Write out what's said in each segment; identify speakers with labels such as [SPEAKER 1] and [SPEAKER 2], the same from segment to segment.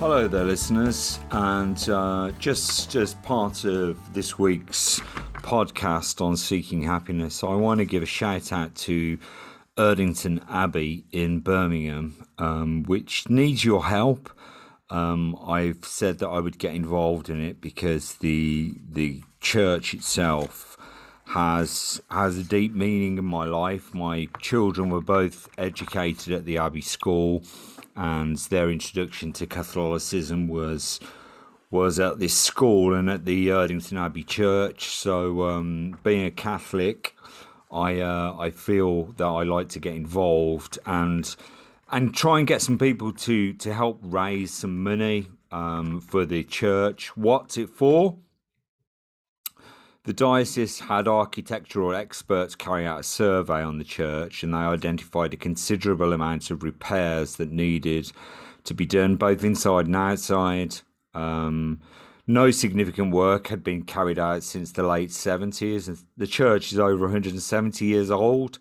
[SPEAKER 1] Hello there, listeners. And uh, just as part of this week's podcast on seeking happiness, I want to give a shout out to Erdington Abbey in Birmingham, um, which needs your help. Um, I've said that I would get involved in it because the the church itself has has a deep meaning in my life. My children were both educated at the Abbey School and their introduction to Catholicism was was at this school and at the Erdington Abbey Church. So, um, being a Catholic, I uh, I feel that I like to get involved and and try and get some people to to help raise some money um, for the church. What's it for? The diocese had architectural experts carry out a survey on the church and they identified a considerable amount of repairs that needed to be done both inside and outside. Um, no significant work had been carried out since the late 70s. The church is over 170 years old,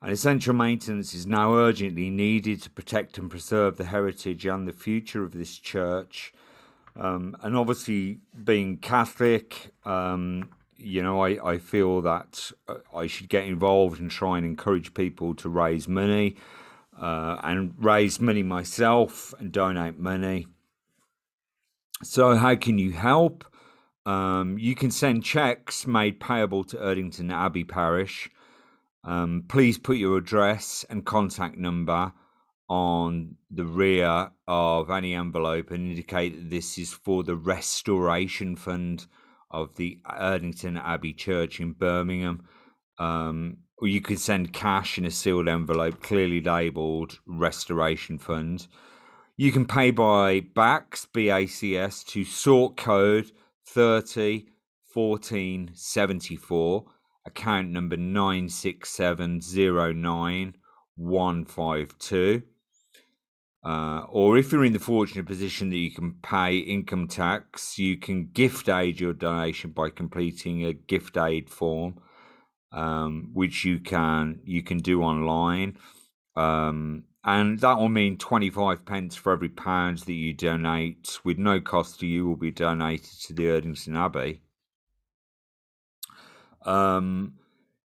[SPEAKER 1] and essential maintenance is now urgently needed to protect and preserve the heritage and the future of this church. Um, and obviously, being Catholic, um, you know, I, I feel that uh, I should get involved and try and encourage people to raise money uh, and raise money myself and donate money. So, how can you help? Um, you can send checks made payable to Erdington Abbey Parish. Um, please put your address and contact number on the rear of any envelope and indicate that this is for the Restoration Fund of the Erdington Abbey Church in Birmingham. Um, or you could send cash in a sealed envelope, clearly labelled Restoration Fund. You can pay by BACS, BACS, to sort code 30 14 74, account number 96709 uh, or if you're in the fortunate position that you can pay income tax, you can gift aid your donation by completing a gift aid form, um, which you can you can do online, um, and that will mean 25 pence for every pound that you donate, with no cost to you, will be donated to the Erdington Abbey. Um,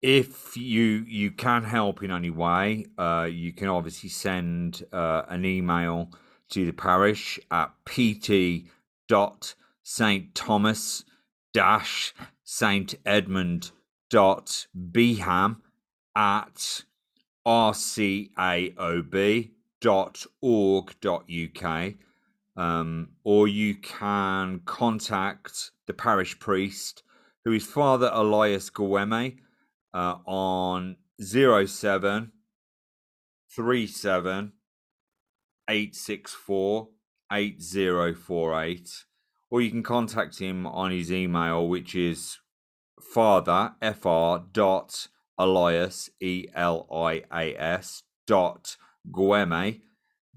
[SPEAKER 1] if you you can help in any way, uh, you can obviously send uh, an email to the parish at pt dot Saint Thomas dash Saint Edmund dot Beham at rcaob dot org dot uk, um, or you can contact the parish priest, who is Father Elias Gweme uh, on 07 37 864 8048 or you can contact him on his email which is father fr dot elias e l i a s dot gweme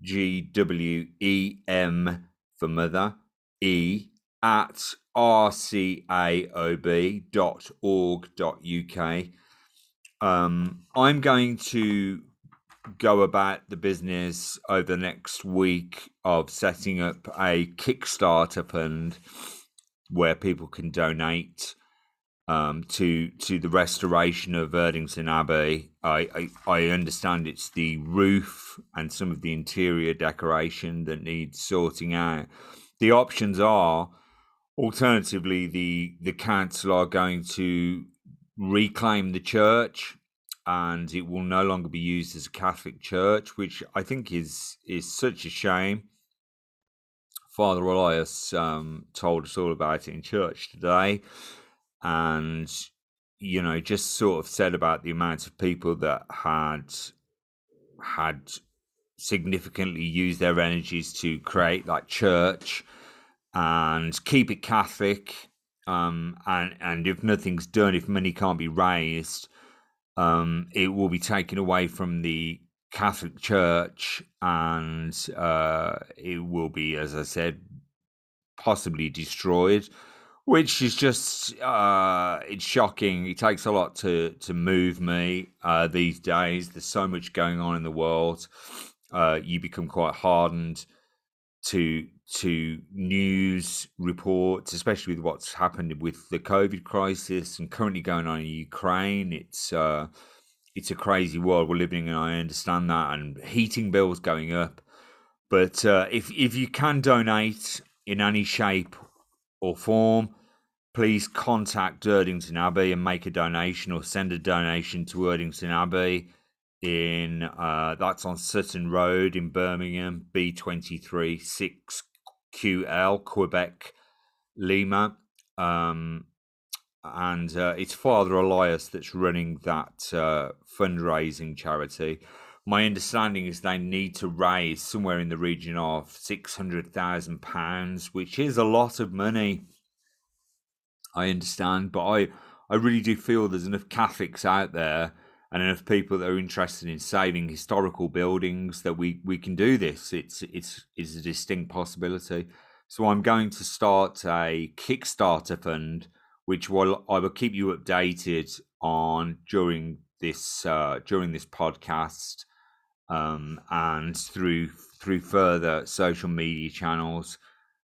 [SPEAKER 1] g w e m for mother e at rcaob.org.uk. Um, I'm going to go about the business over the next week of setting up a Kickstarter fund where people can donate um, to to the restoration of Erdington Abbey. I, I, I understand it's the roof and some of the interior decoration that needs sorting out. The options are Alternatively, the the council are going to reclaim the church, and it will no longer be used as a Catholic church, which I think is is such a shame. Father Elias um, told us all about it in church today, and you know, just sort of said about the amount of people that had had significantly used their energies to create that church and keep it Catholic. Um, and and if nothing's done, if money can't be raised, um, it will be taken away from the Catholic Church, and uh, it will be, as I said, possibly destroyed. Which is just uh, it's shocking. It takes a lot to to move me uh, these days. There's so much going on in the world. Uh, you become quite hardened to to news reports, especially with what's happened with the COVID crisis and currently going on in Ukraine. It's uh, it's a crazy world we're living in. I understand that, and heating bills going up. But uh, if if you can donate in any shape or form, please contact Erdington Abbey and make a donation or send a donation to Erdington Abbey in uh, that's on Sutton Road in Birmingham, B23 6QL, Quebec, Lima. Um, and uh, it's Father Elias that's running that uh, fundraising charity. My understanding is they need to raise somewhere in the region of six hundred thousand pounds, which is a lot of money. I understand, but I I really do feel there's enough Catholics out there and enough people that are interested in saving historical buildings that we we can do this. It's it's it's a distinct possibility. So I'm going to start a Kickstarter fund, which will I will keep you updated on during this uh, during this podcast um, and through through further social media channels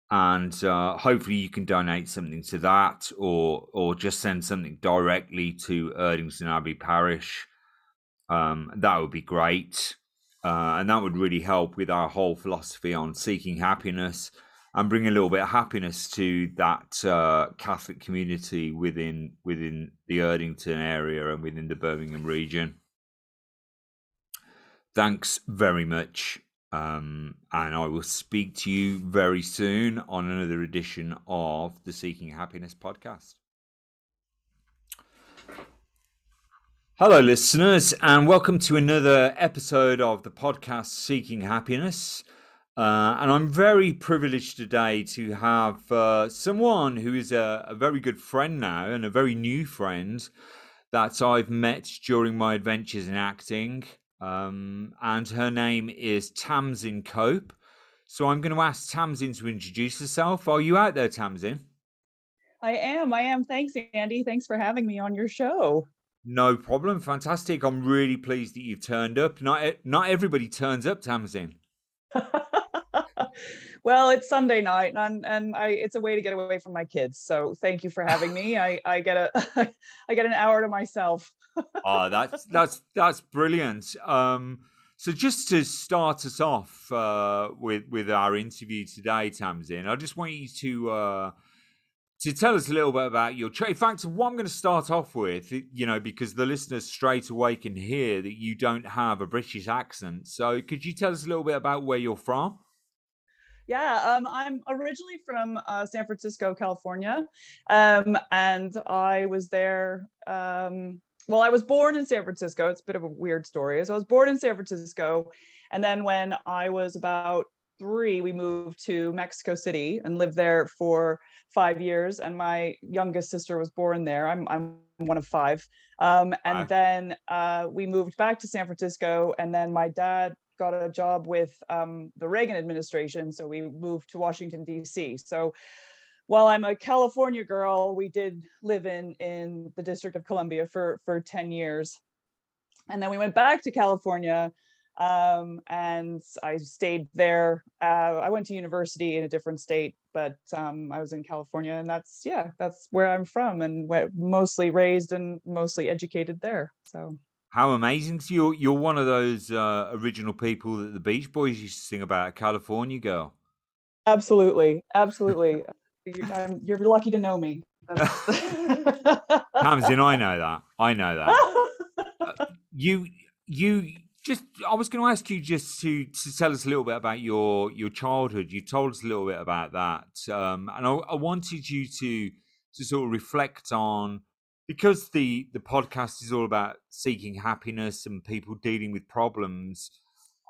[SPEAKER 1] and uh, hopefully you can donate something to that or or just send something directly to Erdington Abbey Parish um, that would be great. Uh, and that would really help with our whole philosophy on seeking happiness and bring a little bit of happiness to that uh, Catholic community within within the Erdington area and within the Birmingham region. Thanks very much, um, and I will speak to you very soon on another edition of the Seeking Happiness podcast. Hello, listeners, and welcome to another episode of the podcast Seeking Happiness. Uh, and I'm very privileged today to have uh, someone who is a, a, very good friend now and a very new friend that I've met during my adventures in acting. Um, and her name is Tamsin Cope. So I'm going to ask Tamsin to introduce herself. Are you out there, Tamsin?
[SPEAKER 2] I am. I am. Thanks, Andy. Thanks for having me on your show.
[SPEAKER 1] No problem. Fantastic. I'm really pleased that you've turned up. Not not everybody turns up, Tamsin.
[SPEAKER 2] well, it's Sunday night, and and I it's a way to get away from my kids. So thank you for having me. I I get a I get an hour to myself.
[SPEAKER 1] oh, that's that's that's brilliant. Um, so just to start us off uh, with with our interview today, Tamsin, I just want you to. Uh, to tell us a little bit about your trade. In fact, what I'm going to start off with, you know, because the listeners straight away can hear that you don't have a British accent. So, could you tell us a little bit about where you're from?
[SPEAKER 2] Yeah, um, I'm originally from uh, San Francisco, California, um, and I was there. Um, well, I was born in San Francisco. It's a bit of a weird story. So I was born in San Francisco, and then when I was about three, we moved to Mexico City and lived there for five years. And my youngest sister was born there. I'm I'm one of five. Um, and wow. then uh, we moved back to San Francisco. And then my dad got a job with um, the Reagan administration, so we moved to Washington D.C. So while I'm a California girl, we did live in in the District of Columbia for for ten years, and then we went back to California um, and I stayed there. Uh, I went to university in a different state, but um, I was in California, and that's yeah, that's where I'm from, and mostly raised and mostly educated there. So
[SPEAKER 1] how amazing! So you're you're one of those uh, original people that the Beach Boys used to sing about, a California girl.
[SPEAKER 2] Absolutely, absolutely. you're, you're lucky to know me.
[SPEAKER 1] Tamsin, I know that. I know that. Uh, you you just I was going to ask you just to to tell us a little bit about your your childhood. You told us a little bit about that, um, and I, I, wanted you to to sort of reflect on because the the podcast is all about seeking happiness and people dealing with problems.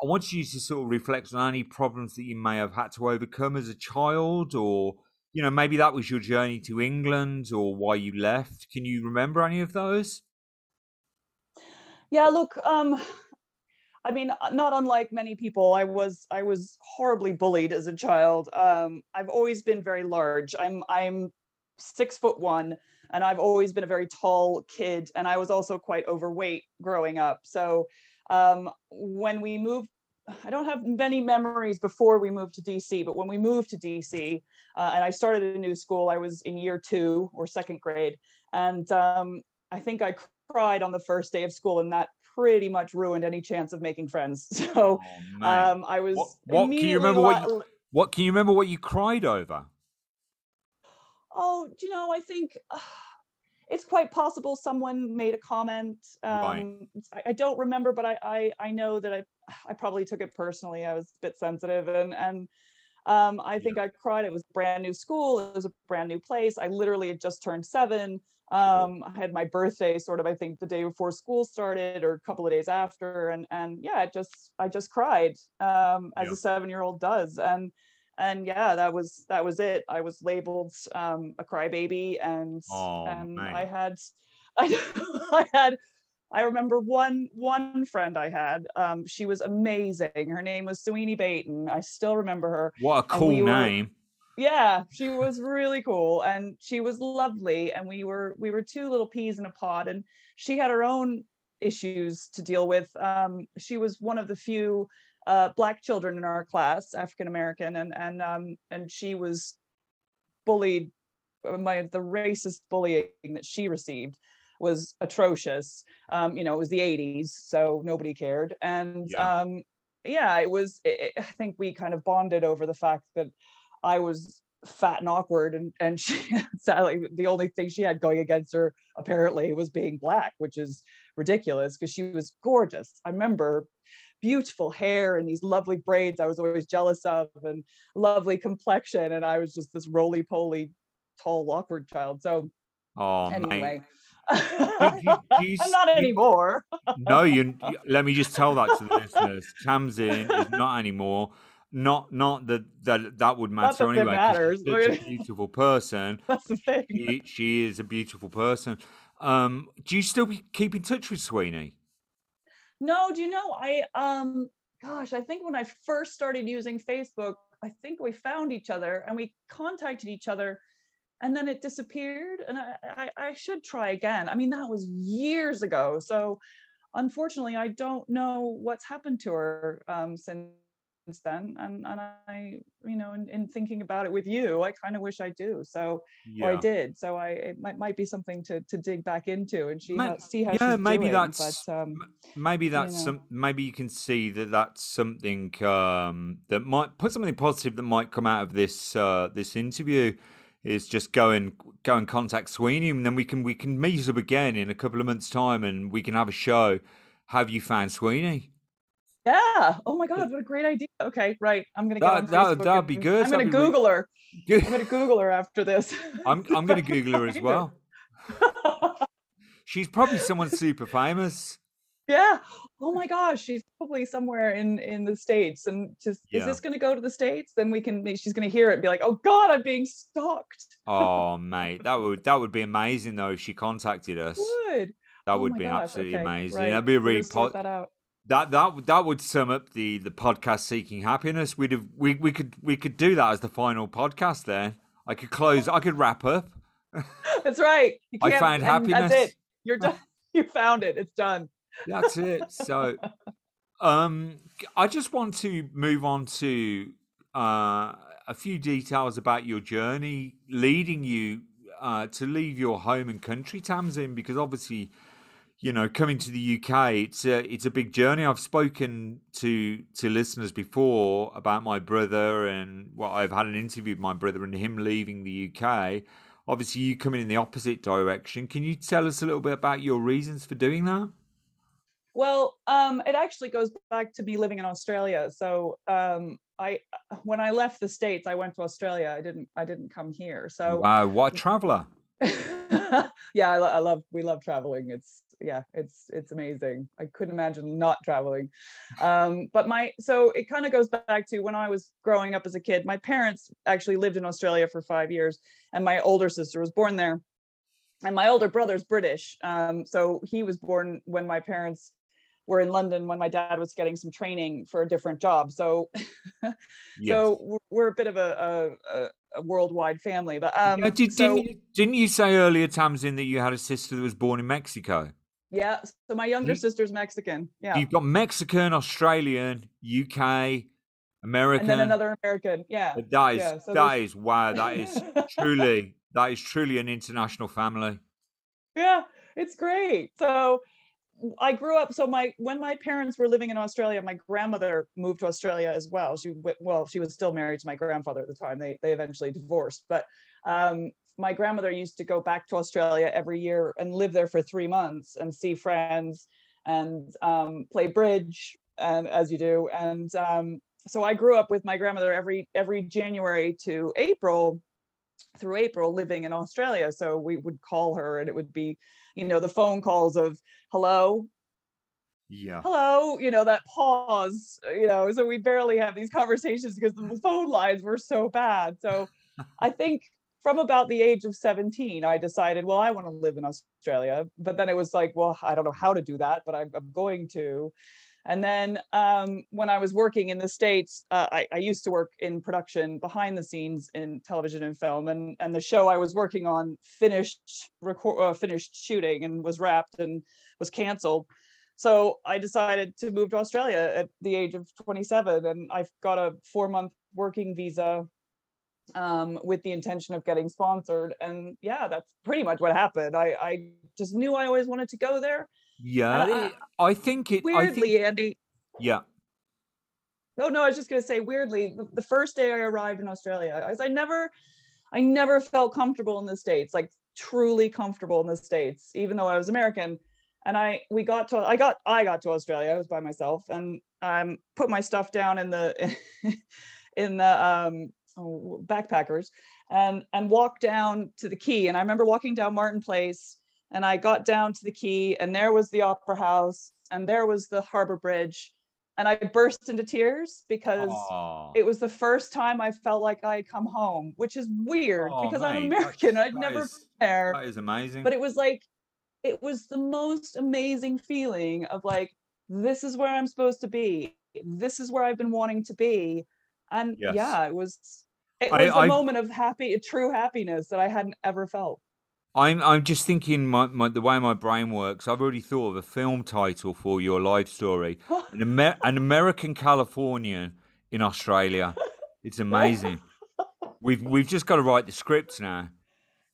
[SPEAKER 1] I want you to sort of reflect on any problems that you may have had to overcome as a child, or you know maybe that was your journey to England, or why you left. Can you remember any of those?
[SPEAKER 2] Yeah, look, um, I mean, uh, not unlike many people, I was I was horribly bullied as a child. Um, I've always been very large. I'm I'm six foot one, and I've always been a very tall kid, and I was also quite overweight growing up. So um, when we moved I don't have many memories before we moved to DC, but when we moved to DC uh, and I started a new school, I was in year two or second grade, and um, I think I cried on the first day of school, and that pretty much ruined any chance of making friends. So
[SPEAKER 1] Oh,
[SPEAKER 2] um, I was.
[SPEAKER 1] what, what can you remember? What you, what can you remember? What you cried over?
[SPEAKER 2] Oh, you know, I think uh, it's quite possible someone made a comment.
[SPEAKER 1] Right.
[SPEAKER 2] Um, I, I don't remember, but I, I I know that I I probably took it personally. I was a bit sensitive, and and um, I think I cried. It was a brand new school. It was a brand new place. I literally had just turned seven. Um, I had my birthday sort of I think the day before school started, or a couple of days after, and and yeah, it just I just cried um, as
[SPEAKER 1] Yeah.
[SPEAKER 2] a seven year old does, and and yeah that was that was it i was labeled um a crybaby and
[SPEAKER 1] Oh,
[SPEAKER 2] and
[SPEAKER 1] man.
[SPEAKER 2] i had i i had i remember one one friend i had um she was amazing her name was Sweeney Baton. i still remember her
[SPEAKER 1] What a cool
[SPEAKER 2] we were-
[SPEAKER 1] name.
[SPEAKER 2] yeah she was really cool and she was lovely and we were we were two little peas in a pod and she had her own issues to deal with um she was one of the few uh black children in our class african american and and um and she was bullied uh, my the racist bullying that she received was atrocious um you know it was the 80s so nobody cared and
[SPEAKER 1] Yeah.
[SPEAKER 2] um yeah it was it, i think we kind of bonded over the fact that i was fat and awkward and and she sadly the only thing she had going against her apparently was being black which is ridiculous because she was gorgeous. I remember beautiful hair and these lovely braids i was always jealous of and lovely complexion and i was just this roly-poly tall awkward child so
[SPEAKER 1] Oh,
[SPEAKER 2] anyway.
[SPEAKER 1] do you
[SPEAKER 2] not anymore
[SPEAKER 1] no, you, you- Let me just tell that to the listeners. Tamsin is not anymore. Not, not that that that would matter
[SPEAKER 2] that
[SPEAKER 1] anyway. she's
[SPEAKER 2] matters,
[SPEAKER 1] Such a beautiful person.
[SPEAKER 2] that's the thing
[SPEAKER 1] She, she is a beautiful person. Um, do you still be, keep in touch with Sweeney?
[SPEAKER 2] No, do you know, I um gosh, I think when I first started using Facebook, I think we found each other and we contacted each other and then it disappeared and I, I I should try again. I mean, that was years ago. So unfortunately, I don't know what's happened to her um since then. And and I, you know, in, in thinking about it with you, I kind of wish I do. So or I did. So I it might, might be something to to dig back into and see
[SPEAKER 1] Ma-
[SPEAKER 2] how see how
[SPEAKER 1] yeah,
[SPEAKER 2] she's
[SPEAKER 1] maybe
[SPEAKER 2] doing.
[SPEAKER 1] that's-
[SPEAKER 2] but um
[SPEAKER 1] maybe that's
[SPEAKER 2] know.
[SPEAKER 1] some maybe you can see that that's something um that might put something positive that might come out of this uh this interview is just go and go and contact Sweeney and then we can we can meet up again in a couple of months time and we can have a show have you found Sweeney
[SPEAKER 2] Yeah. Oh my God, what a great idea. Okay, right. I'm gonna get
[SPEAKER 1] That-
[SPEAKER 2] on
[SPEAKER 1] that- that'd be good.
[SPEAKER 2] I'm gonna
[SPEAKER 1] That'd
[SPEAKER 2] Google her.
[SPEAKER 1] Good.
[SPEAKER 2] I'm gonna Google her after this.
[SPEAKER 1] I'm I'm going to Google her as well she's probably someone super famous
[SPEAKER 2] yeah. Oh my gosh, she's probably somewhere in in the states, and just
[SPEAKER 1] Yeah.
[SPEAKER 2] is this gonna go to the states? Then we can. She's gonna hear it and be like, "Oh God, I'm being stalked."
[SPEAKER 1] oh mate that would that would be amazing though if she contacted us
[SPEAKER 2] Would.
[SPEAKER 1] that
[SPEAKER 2] Oh
[SPEAKER 1] would be
[SPEAKER 2] gosh,
[SPEAKER 1] absolutely
[SPEAKER 2] okay,
[SPEAKER 1] amazing
[SPEAKER 2] right.
[SPEAKER 1] that'd be a really
[SPEAKER 2] gonna
[SPEAKER 1] po-
[SPEAKER 2] that out.
[SPEAKER 1] That that would- that would sum up the the podcast seeking happiness. We'd have we we could we could do that as the final podcast. Then I could close. I could wrap up.
[SPEAKER 2] That's right.
[SPEAKER 1] I found happiness.
[SPEAKER 2] That's it. You're done. You found it. It's done.
[SPEAKER 1] That's it. So, um, I just want to move on to uh, a few details about your journey leading you uh, to leave your home and country, Tamsin, because obviously, you know, coming to the UK, it's a it's a big journey. I've spoken to to listeners before about my brother, and well, I've had an interview with my brother and him leaving the UK. Obviously, you coming in the opposite direction. Can you tell us a little bit about your reasons for doing that?
[SPEAKER 2] Well, um, it actually goes back to me living in Australia. So um, I, when I left the states, I went to Australia. I didn't, I didn't come here. So
[SPEAKER 1] Wow, what a traveler!
[SPEAKER 2] yeah, I, I love, we love traveling. It's yeah, it's it's amazing. I couldn't imagine not traveling. Um, but my, so it kind of goes back to when I was growing up as a kid. My parents actually lived in Australia for five years, and my older sister was born there. And my older brother's British, um, so he was born when my parents were in London when my dad was getting some training for a different job. So,
[SPEAKER 1] Yes.
[SPEAKER 2] so we're, a bit of a, a, a- worldwide family. But um,
[SPEAKER 1] Yeah, did,
[SPEAKER 2] so
[SPEAKER 1] didn't, you, didn't you say earlier, Tamsin, that you had a sister that was born in Mexico?
[SPEAKER 2] Yeah. So my younger
[SPEAKER 1] You-
[SPEAKER 2] sister's Mexican. Yeah.
[SPEAKER 1] You've got Mexican, Australian, UK, American.
[SPEAKER 2] and then another American. Yeah.
[SPEAKER 1] That is
[SPEAKER 2] yeah, so
[SPEAKER 1] that is wow. That is truly that is truly an international family.
[SPEAKER 2] yeah it's great so i grew up so my when my parents were living in australia my grandmother moved to australia as well she well she was still married to my grandfather at the time they they eventually divorced but um my grandmother used to go back to australia every year and live there for three months and see friends and um, play bridge and as you do and um, so i grew up with my grandmother every every january to april through April living in Australia. So we would call her and it would be, you know, the phone calls of hello,
[SPEAKER 1] Yeah.
[SPEAKER 2] hello, you know, that pause, uh, you know, so we barely have these conversations because the phone lines were so bad. So I think from about the age of 17, I decided, well, I want to live in Australia. But then it was like, well, I don't know how to do that, but I'm, I'm going to. And then um, when I was working in the States, uh, I, I used to work in production behind the scenes in television and film. And, and the show I was working on finished record, uh, finished shooting and was wrapped and was canceled. So I decided to move to Australia at the age of 27, and I've got a four month working visa um, with the intention of getting sponsored. And yeah, that's pretty much what happened. I, I just knew I always wanted to go there.
[SPEAKER 1] Yeah.
[SPEAKER 2] And I-
[SPEAKER 1] think it. I
[SPEAKER 2] Weirdly,
[SPEAKER 1] think,
[SPEAKER 2] Andy.
[SPEAKER 1] yeah.
[SPEAKER 2] No, no, I was just gonna say weirdly, the- the first day I arrived in Australia, I, was I never, I never felt comfortable in the States, like truly comfortable in the States, even though I was American. And I, we got to, I got, I got to Australia. I was by myself, and I um, put my stuff down in the, in the um, oh, backpackers, and and walked down to the quay. And I remember walking down Martin Place, and I got down to the quay, and there was the Opera House, and there was the Harbor Bridge, and I burst into tears because
[SPEAKER 1] Aw.
[SPEAKER 2] it was the first time I felt like I had come home, which is weird because I'm American. I'd never
[SPEAKER 1] is-
[SPEAKER 2] been there,
[SPEAKER 1] That is amazing.
[SPEAKER 2] but it was like, it was the most amazing feeling of like, this is where I'm supposed to be. This is where I've been wanting to be. And
[SPEAKER 1] Yes.
[SPEAKER 2] yeah, it was, it was a
[SPEAKER 1] I've-
[SPEAKER 2] moment of happy, true happiness that I hadn't ever felt.
[SPEAKER 1] I'm I'm just thinking my, my the way my brain works. I've already thought of a film title for your life story. An, Amer- an American Californian in Australia. It's amazing. We've we've just got to write the scripts now.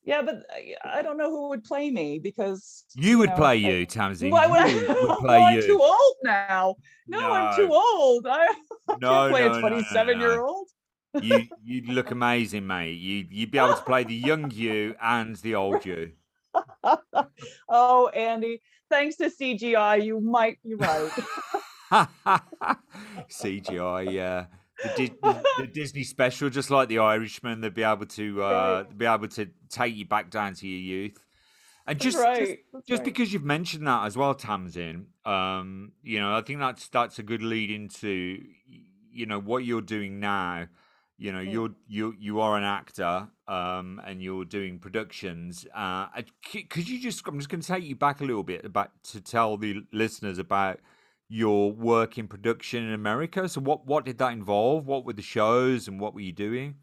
[SPEAKER 2] yeah, but I- I don't know who would play me because
[SPEAKER 1] You would
[SPEAKER 2] know,
[SPEAKER 1] play you, Tamsin.
[SPEAKER 2] Why would I?
[SPEAKER 1] You would play
[SPEAKER 2] I'm
[SPEAKER 1] you.
[SPEAKER 2] too old now. No, I'm too old. I, I
[SPEAKER 1] No,
[SPEAKER 2] can't play
[SPEAKER 1] no,
[SPEAKER 2] a
[SPEAKER 1] no, no,
[SPEAKER 2] 27 year
[SPEAKER 1] no.
[SPEAKER 2] old.
[SPEAKER 1] You you look amazing, mate. You you'd be able to play the young you and the old you.
[SPEAKER 2] Oh, Andy, thanks to CGI, you might be right.
[SPEAKER 1] CGI, yeah. The, Di- the, Disney special, just like the Irishman, they'd be able to uh, be able to take you back down to your youth. And just, just
[SPEAKER 2] right. that's
[SPEAKER 1] just
[SPEAKER 2] right.
[SPEAKER 1] because you've mentioned that as well, Tamsin, um, you know, I think that's that's a good lead into you know what you're doing now. You know,
[SPEAKER 2] Mm.
[SPEAKER 1] you're you you are an actor, um, and you're doing productions. Uh, could you just? I'm just going to take you back a little bit about to tell the listeners about your work in production in America. So, what what did that involve? What were the shows, and what were you doing?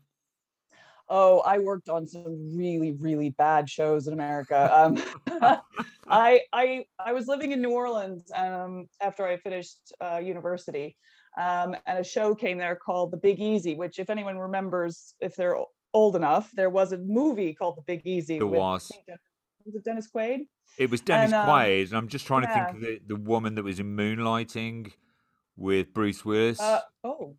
[SPEAKER 2] Oh, I worked on some really, really bad shows in America. Um, I I I was living in New Orleans um, after I finished uh, university, um, and a show came there called The Big Easy. Which, if anyone remembers, if they're old enough, there was a movie called The Big Easy.
[SPEAKER 1] There was.
[SPEAKER 2] think was it Dennis Quaid?
[SPEAKER 1] It was Dennis
[SPEAKER 2] And, um,
[SPEAKER 1] Quaid, and I'm just trying to think of the, the woman that was in Moonlighting with Bruce Willis.
[SPEAKER 2] Uh, oh,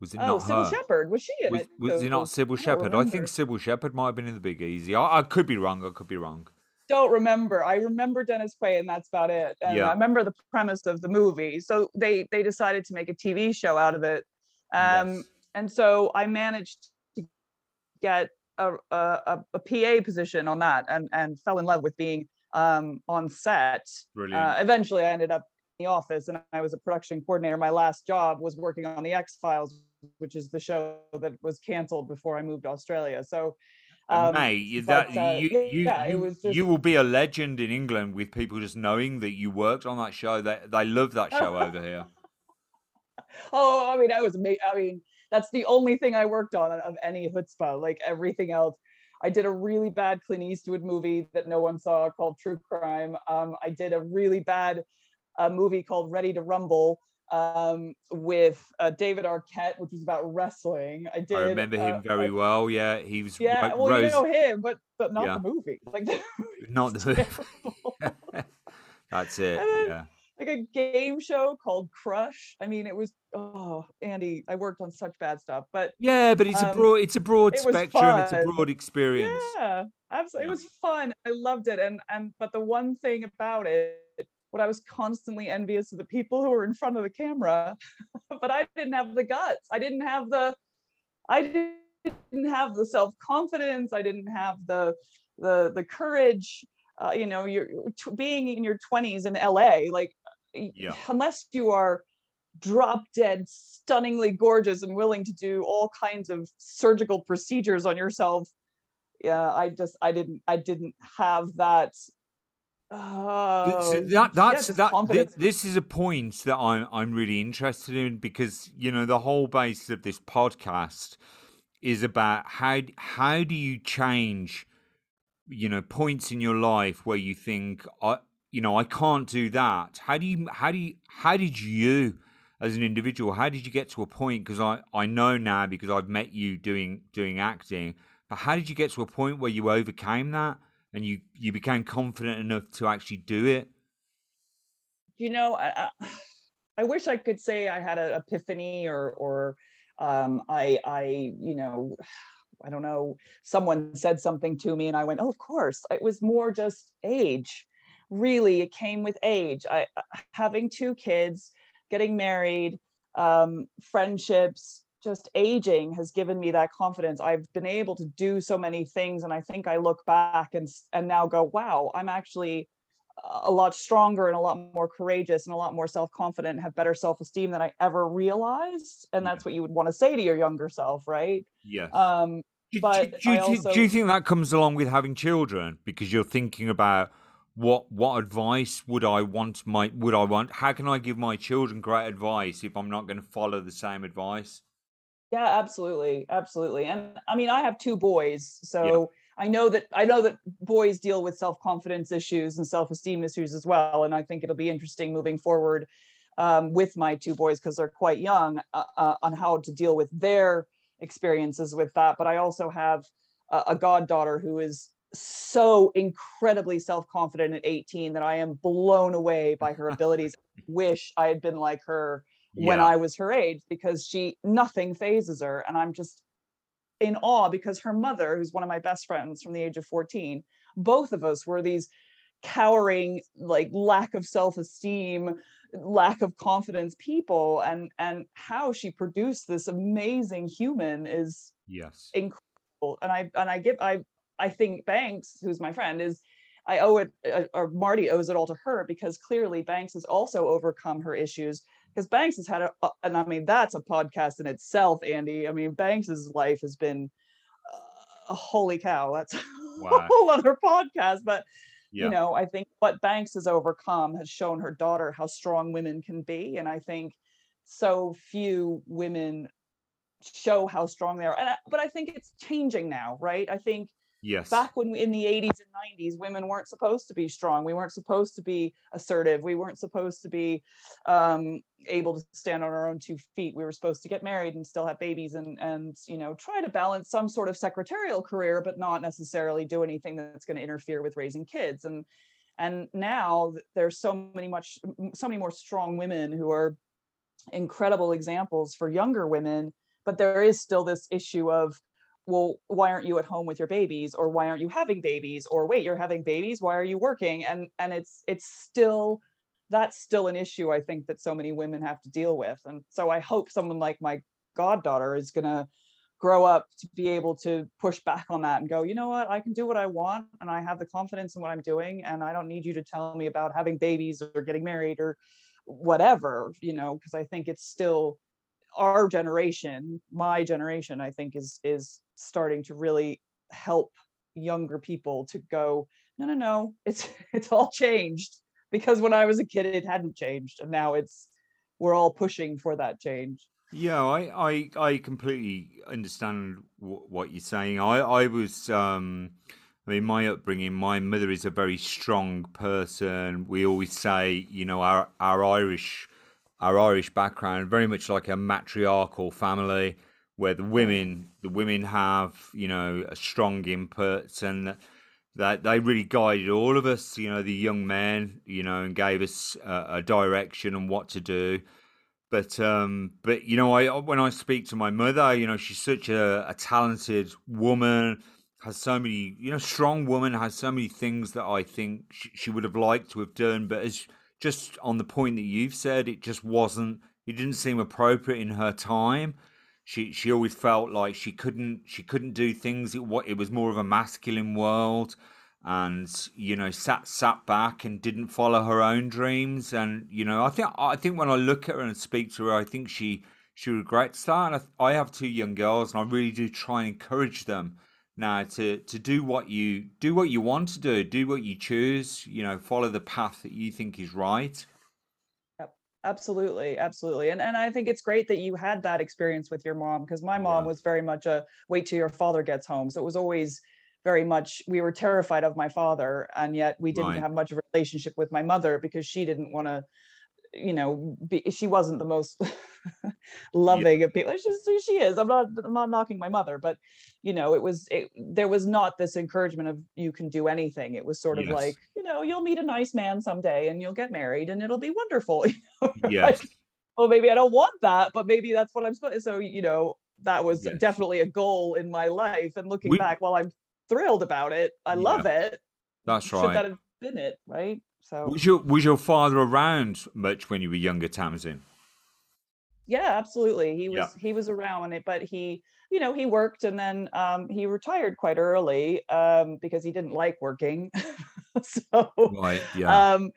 [SPEAKER 1] was it
[SPEAKER 2] oh,
[SPEAKER 1] not
[SPEAKER 2] Cybill
[SPEAKER 1] her?
[SPEAKER 2] Shepherd. Was she in
[SPEAKER 1] was
[SPEAKER 2] it?
[SPEAKER 1] was it not
[SPEAKER 2] Cybill
[SPEAKER 1] Shepherd? I think. Cybill Shepherd might have been in the Big Easy. I, I could be wrong. I could be wrong.
[SPEAKER 2] Don't remember. I remember Dennis Quaid, and that's about it. And
[SPEAKER 1] Yeah.
[SPEAKER 2] I remember the premise of the movie. So they they decided to make a TV show out of it. Um,
[SPEAKER 1] Yes.
[SPEAKER 2] and so I managed to get a, a, a, PA position on that, and and fell in love with being um, on set. Uh, eventually, I ended up in the office, and I was a production coordinator. My last job was working on the X Files, which is the show that was canceled before I moved to Australia. So. Um,
[SPEAKER 1] mate, you,
[SPEAKER 2] but,
[SPEAKER 1] that
[SPEAKER 2] uh,
[SPEAKER 1] you, you,
[SPEAKER 2] yeah,
[SPEAKER 1] you,
[SPEAKER 2] just-
[SPEAKER 1] you will be a legend in England with people just knowing that you worked on that show. They they love that show over here.
[SPEAKER 2] Oh, I mean, I was ama- I mean, that's the only thing I worked on of any chutzpah. Like everything else, I did a really bad Clint Eastwood movie that no one saw called True Crime. Um, I did a really bad uh, movie called Ready to Rumble um, with uh, David Arquette, which was about wrestling. I did. I
[SPEAKER 1] remember him uh, very well. Yeah, he was.
[SPEAKER 2] Yeah, well, Rose... you know him, but but not yeah. the movie. Like the
[SPEAKER 1] not the movie. That's it. Then, yeah.
[SPEAKER 2] Like a game show called Crush. I mean, it was. Oh, Andy, I worked on such bad stuff, but
[SPEAKER 1] yeah, but it's um, a broad. It's a broad it spectrum. It's a broad experience.
[SPEAKER 2] Yeah, absolutely. Yeah. It was fun. I loved it, and and but the one thing about it what I was constantly envious of the people who were in front of the camera, but I didn't have the guts. I didn't have the, I didn't have the self confidence. I didn't have the, the the courage. Uh, you know, you're t- being in your 20s in LA, like yeah. unless you are drop dead, stunningly gorgeous and willing to do all kinds of surgical procedures on yourself. Yeah, I just I didn't I didn't have that
[SPEAKER 1] Oh, that, that's that. Th- this is a point that I'm I'm really interested in because you know the whole basis of this podcast is about how how do you change you know points in your life where you think I you know I can't do that. How do you how do you how did you as an individual how did you get to a point because I I know now because I've met you doing doing acting. But how did you get to a point where you overcame that? And you you became confident enough to actually do it?
[SPEAKER 2] You know i, I wish i could say i had an epiphany or or um, i i you know i don't know someone said something to me and i went oh of course. It was more just age. Really it came with age. I having two kids getting married um, friendships just aging has given me that confidence. I've been able to do so many things and i think i look back and and now go wow i'm actually a lot stronger and a lot more courageous and a lot more self-confident have better self-esteem than i ever realized and that's what you would want to say to your younger self right?
[SPEAKER 1] Yeah
[SPEAKER 2] um but
[SPEAKER 1] do, do, do, also... do you think that comes along with having children? Because you're thinking about what what advice would I want my would I want how can I give my children great advice if I'm not going to follow the same advice
[SPEAKER 2] yeah, absolutely, absolutely. And I mean, I have two boys, so yeah. I know that I know that boys deal with self-confidence issues and self-esteem issues as well. And I think it'll be interesting moving forward um, with my two boys because they're quite young uh, uh, on how to deal with their experiences with that. But I also have a, a goddaughter who is so incredibly self-confident at 18 that I am blown away by her abilities. Wish I had been like her yeah. when I was her age because she nothing phases her. And I'm just in awe because her mother, who's one of my best friends from the age of 14, both of us were these cowering, like lack of self-esteem, lack of confidence people. And and how she produced this amazing human is
[SPEAKER 1] yes
[SPEAKER 2] incredible. And I and I give I I think Banks, who's my friend, is I owe it, uh, or Marty owes it all to her because clearly Banks has also overcome her issues because Banks has had a, and I mean that's a podcast in itself, Andy. I mean Banks's life has been, uh, holy cow, that's wow. a whole other podcast. But yeah. you know, I think what Banks has overcome has shown her daughter how strong women can be, and I think so few women show how strong they are. And I, but I think it's changing now, right? I think
[SPEAKER 1] Yes.
[SPEAKER 2] Back when in the 80s and 90s, women weren't supposed to be strong. We weren't supposed to be assertive. We weren't supposed to be um, able to stand on our own two feet. We were supposed to get married and still have babies and and you know try to balance some sort of secretarial career, but not necessarily do anything that's going to interfere with raising kids. And and now there's so many much so many more strong women who are incredible examples for younger women. But there is still this issue of well why aren't you at home with your babies? or why aren't you having babies? or wait you're having babies? Why are you working? and and it's it's still that's still an issue i think that so many women have to deal with and so i hope someone like my goddaughter is going to grow up to be able to push back on that and go you know what? I can do what i want and i have the confidence in what i'm doing and i don't need you to tell me about having babies or getting married or whatever you know because i think it's still our generation my generation i think is is starting to really help younger people to go no no no it's it's all changed because when i was a kid it hadn't changed and now it's we're all pushing for that change
[SPEAKER 1] Yeah, I, I, I completely understand w- what you're saying. I, I was, um, I mean, my upbringing, my mother is a very strong person. We always say, you know, our, our Irish, our Irish background, very much like a matriarchal family, where the women, the women have, you know, a strong input, and that they really guided all of us, you know, the young men, you know, and gave us a, a direction and what to do but um, but you know, I when I speak to my mother, you know, she's such a, a talented woman, has so many, you know, strong woman, has so many things that I think she, she would have liked to have done. But as just on the point that you've said, it just wasn't. It didn't seem appropriate in her time. She she always felt like she couldn't she couldn't do things. It what it was more of a masculine world and you know sat sat back and didn't follow her own dreams and you know i think i think when i look at her and speak to her i think she she regrets that and i, I have two young girls and i really do try and encourage them now to to do what you do what you want to do do what you choose you know follow the path that you think is right.
[SPEAKER 2] Yep, absolutely absolutely. And and i think it's great that you had that experience with your mom because my mom
[SPEAKER 1] yeah.
[SPEAKER 2] was very much a wait till your father gets home. So it was always very much we were terrified of my father and yet we didn't
[SPEAKER 1] right.
[SPEAKER 2] have much of a relationship with my mother because she didn't want to you know be, she wasn't the most
[SPEAKER 1] yeah.
[SPEAKER 2] loving of people she's, she she is. I'm not i'm not knocking my mother but you know it was it, there was not this encouragement of you can do anything. It was sort of like you know you'll meet a nice man someday and you'll get married and it'll be wonderful. You know like
[SPEAKER 1] yes.
[SPEAKER 2] Well maybe i don't want that but maybe that's what i'm supposed to so you know that was
[SPEAKER 1] yes.
[SPEAKER 2] definitely a goal in my life and looking
[SPEAKER 1] we
[SPEAKER 2] back while i'm thrilled about it i
[SPEAKER 1] yeah.
[SPEAKER 2] love it.
[SPEAKER 1] That's
[SPEAKER 2] should
[SPEAKER 1] right.
[SPEAKER 2] that have been it right so
[SPEAKER 1] was your was your father around much when you were younger tamsin
[SPEAKER 2] yeah absolutely. He
[SPEAKER 1] yeah.
[SPEAKER 2] was he was around it but he you know he worked and then um he retired quite early um because he didn't like working. So
[SPEAKER 1] right yeah.
[SPEAKER 2] um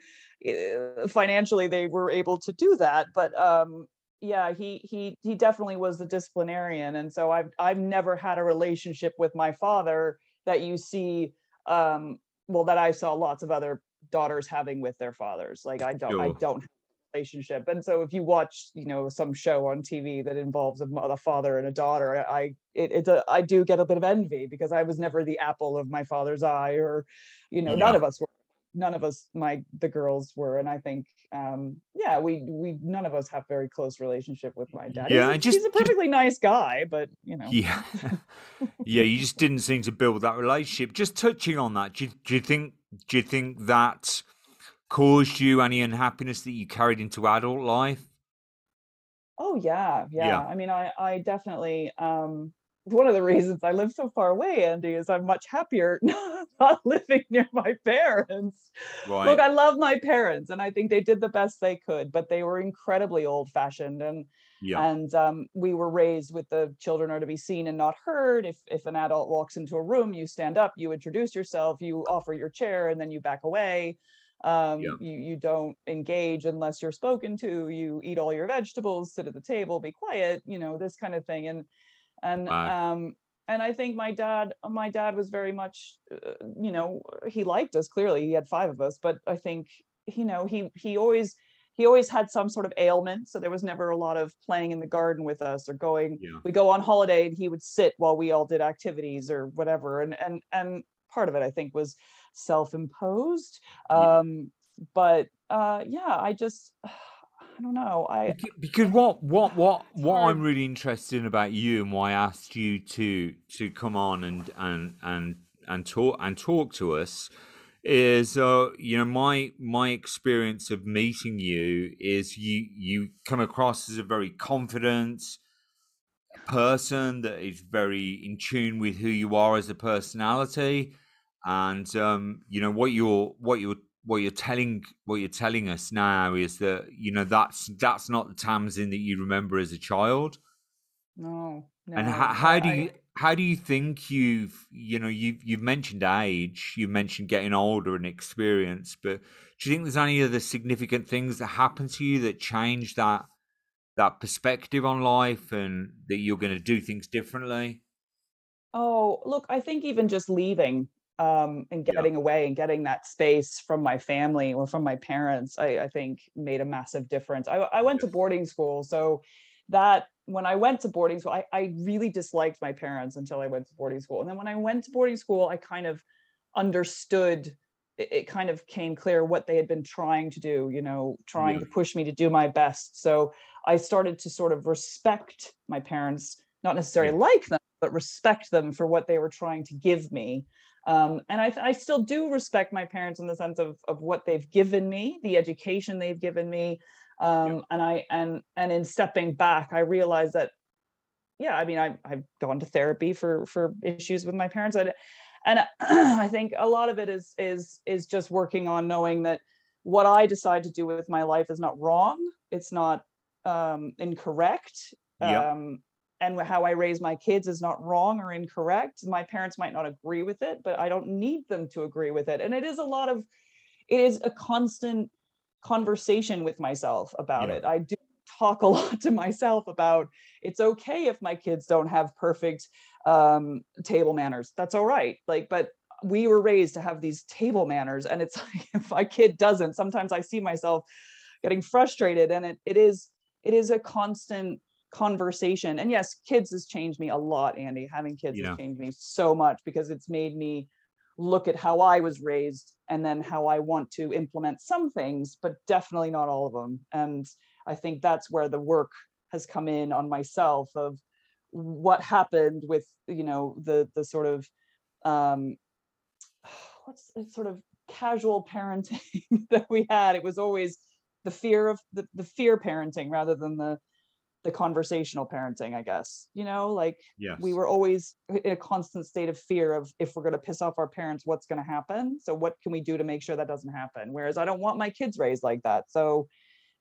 [SPEAKER 2] eh, financially they were able to do that but um yeah he he he definitely was the disciplinarian and so i've i've never had a relationship with my father that you see um well that i saw lots of other daughters having with their fathers like i don't i don't have a relationship. And so if you watch you know some show on tv that involves a, mo- a father and a daughter i it, it's a, i do get a bit of envy because i was never the apple of my father's eye or you know none of us were none of us my the girls were. And i think um yeah we we none of us have very close relationship with my dad.
[SPEAKER 1] Yeah and just
[SPEAKER 2] he's a perfectly nice guy but you know.
[SPEAKER 1] Yeah, yeah. You just didn't seem to build that relationship. Just touching on that, do you, do you think do you think that caused you any unhappiness that you carried into adult life?
[SPEAKER 2] Oh yeah, yeah.
[SPEAKER 1] Yeah,
[SPEAKER 2] I mean, I I definitely um one of the reasons I live so far away, Andy, is I'm much happier not living near my parents. Look. I love my parents and I think they did the best they could, but they were incredibly old-fashioned and
[SPEAKER 1] Yeah,
[SPEAKER 2] and um, we were raised with the children are to be seen and not heard. If if an adult walks into a room, you stand up, you introduce yourself, you offer your chair, and then you back away
[SPEAKER 1] yeah,
[SPEAKER 2] um you you don't engage unless you're spoken to you eat all your vegetables sit at the table be quiet you know this kind of thing and and
[SPEAKER 1] wow.
[SPEAKER 2] um and i think my dad my dad was very much uh, you know he liked us clearly he had five of us but i think you know he he always he always had some sort of ailment so there was never a lot of playing in the garden with us or going
[SPEAKER 1] Yeah,
[SPEAKER 2] we go on holiday and he would sit while we all did activities or whatever and and and part of it i think was self-imposed
[SPEAKER 1] yeah.
[SPEAKER 2] um but uh yeah i just i don't know i
[SPEAKER 1] Because, because what what what what I'm really interested in about you and why I asked you to to come on and and and and talk and talk to us is uh you know my my experience of meeting you is you you come across as a very confident person that is very in tune with who you are as a personality. And um you know what you're what you're what you're telling what you're telling us now is that you know that's that's not the Tamsin that you remember as a child.
[SPEAKER 2] No
[SPEAKER 1] and how, how do you how do you think you've you know you've you've mentioned age you've mentioned getting older and experience but do you think there's any other significant things that happen to you that change that that perspective on life and that you're going to do things differently?
[SPEAKER 2] Oh look i think even just leaving um and
[SPEAKER 1] yeah.
[SPEAKER 2] getting away and getting that space from my family or from my parents i i think made a massive difference. I i went
[SPEAKER 1] yeah
[SPEAKER 2] to boarding school so that when I went to boarding school, I, I really disliked my parents until I went to boarding school. And then when I went to boarding school, I kind of understood it, it kind of came clear what they had been trying to do, you know, trying
[SPEAKER 1] Yeah.
[SPEAKER 2] to push me to do my best. So I started to sort of respect my parents, not necessarily
[SPEAKER 1] Yeah.
[SPEAKER 2] like them, but respect them for what they were trying to give me. Um, and I, I still do respect my parents in the sense of, of what they've given me, the education they've given me. Um, and I and and in stepping back, I realized that, yeah, I mean, I, I've gone to therapy for for issues with my parents, and and I think a lot of it is is is just working on knowing that what I decide to do with my life is not wrong. It's not um, incorrect.
[SPEAKER 1] Yep.
[SPEAKER 2] Um, and how I raise my kids is not wrong or incorrect. My parents might not agree with it, but I don't need them to agree with it. And it is a lot of, it is a constant conversation with myself about
[SPEAKER 1] Yeah.
[SPEAKER 2] it. I do talk a lot to myself about it's okay if my kids don't have perfect um, table manners. That's all right. Like, but we were raised to have these table manners, and it's like if my kid doesn't, sometimes I see myself getting frustrated, and it it is it is a constant conversation. And yes, kids has changed me a lot, Andy. Having kids
[SPEAKER 1] Yeah.
[SPEAKER 2] has changed me so much because it's made me look at how I was raised and then how I want to implement some things, but definitely not all of them. And I think that's where the work has come in on myself of what happened with, you know, the the sort of um what's sort of casual parenting that we had. It was always the fear of the, the fear parenting rather than the the conversational parenting, I guess. You know, like
[SPEAKER 1] Yes.
[SPEAKER 2] we were always in a constant state of fear of if we're going to piss off our parents what's going to happen so what can we do to make sure that doesn't happen whereas i don't want my kids raised like that so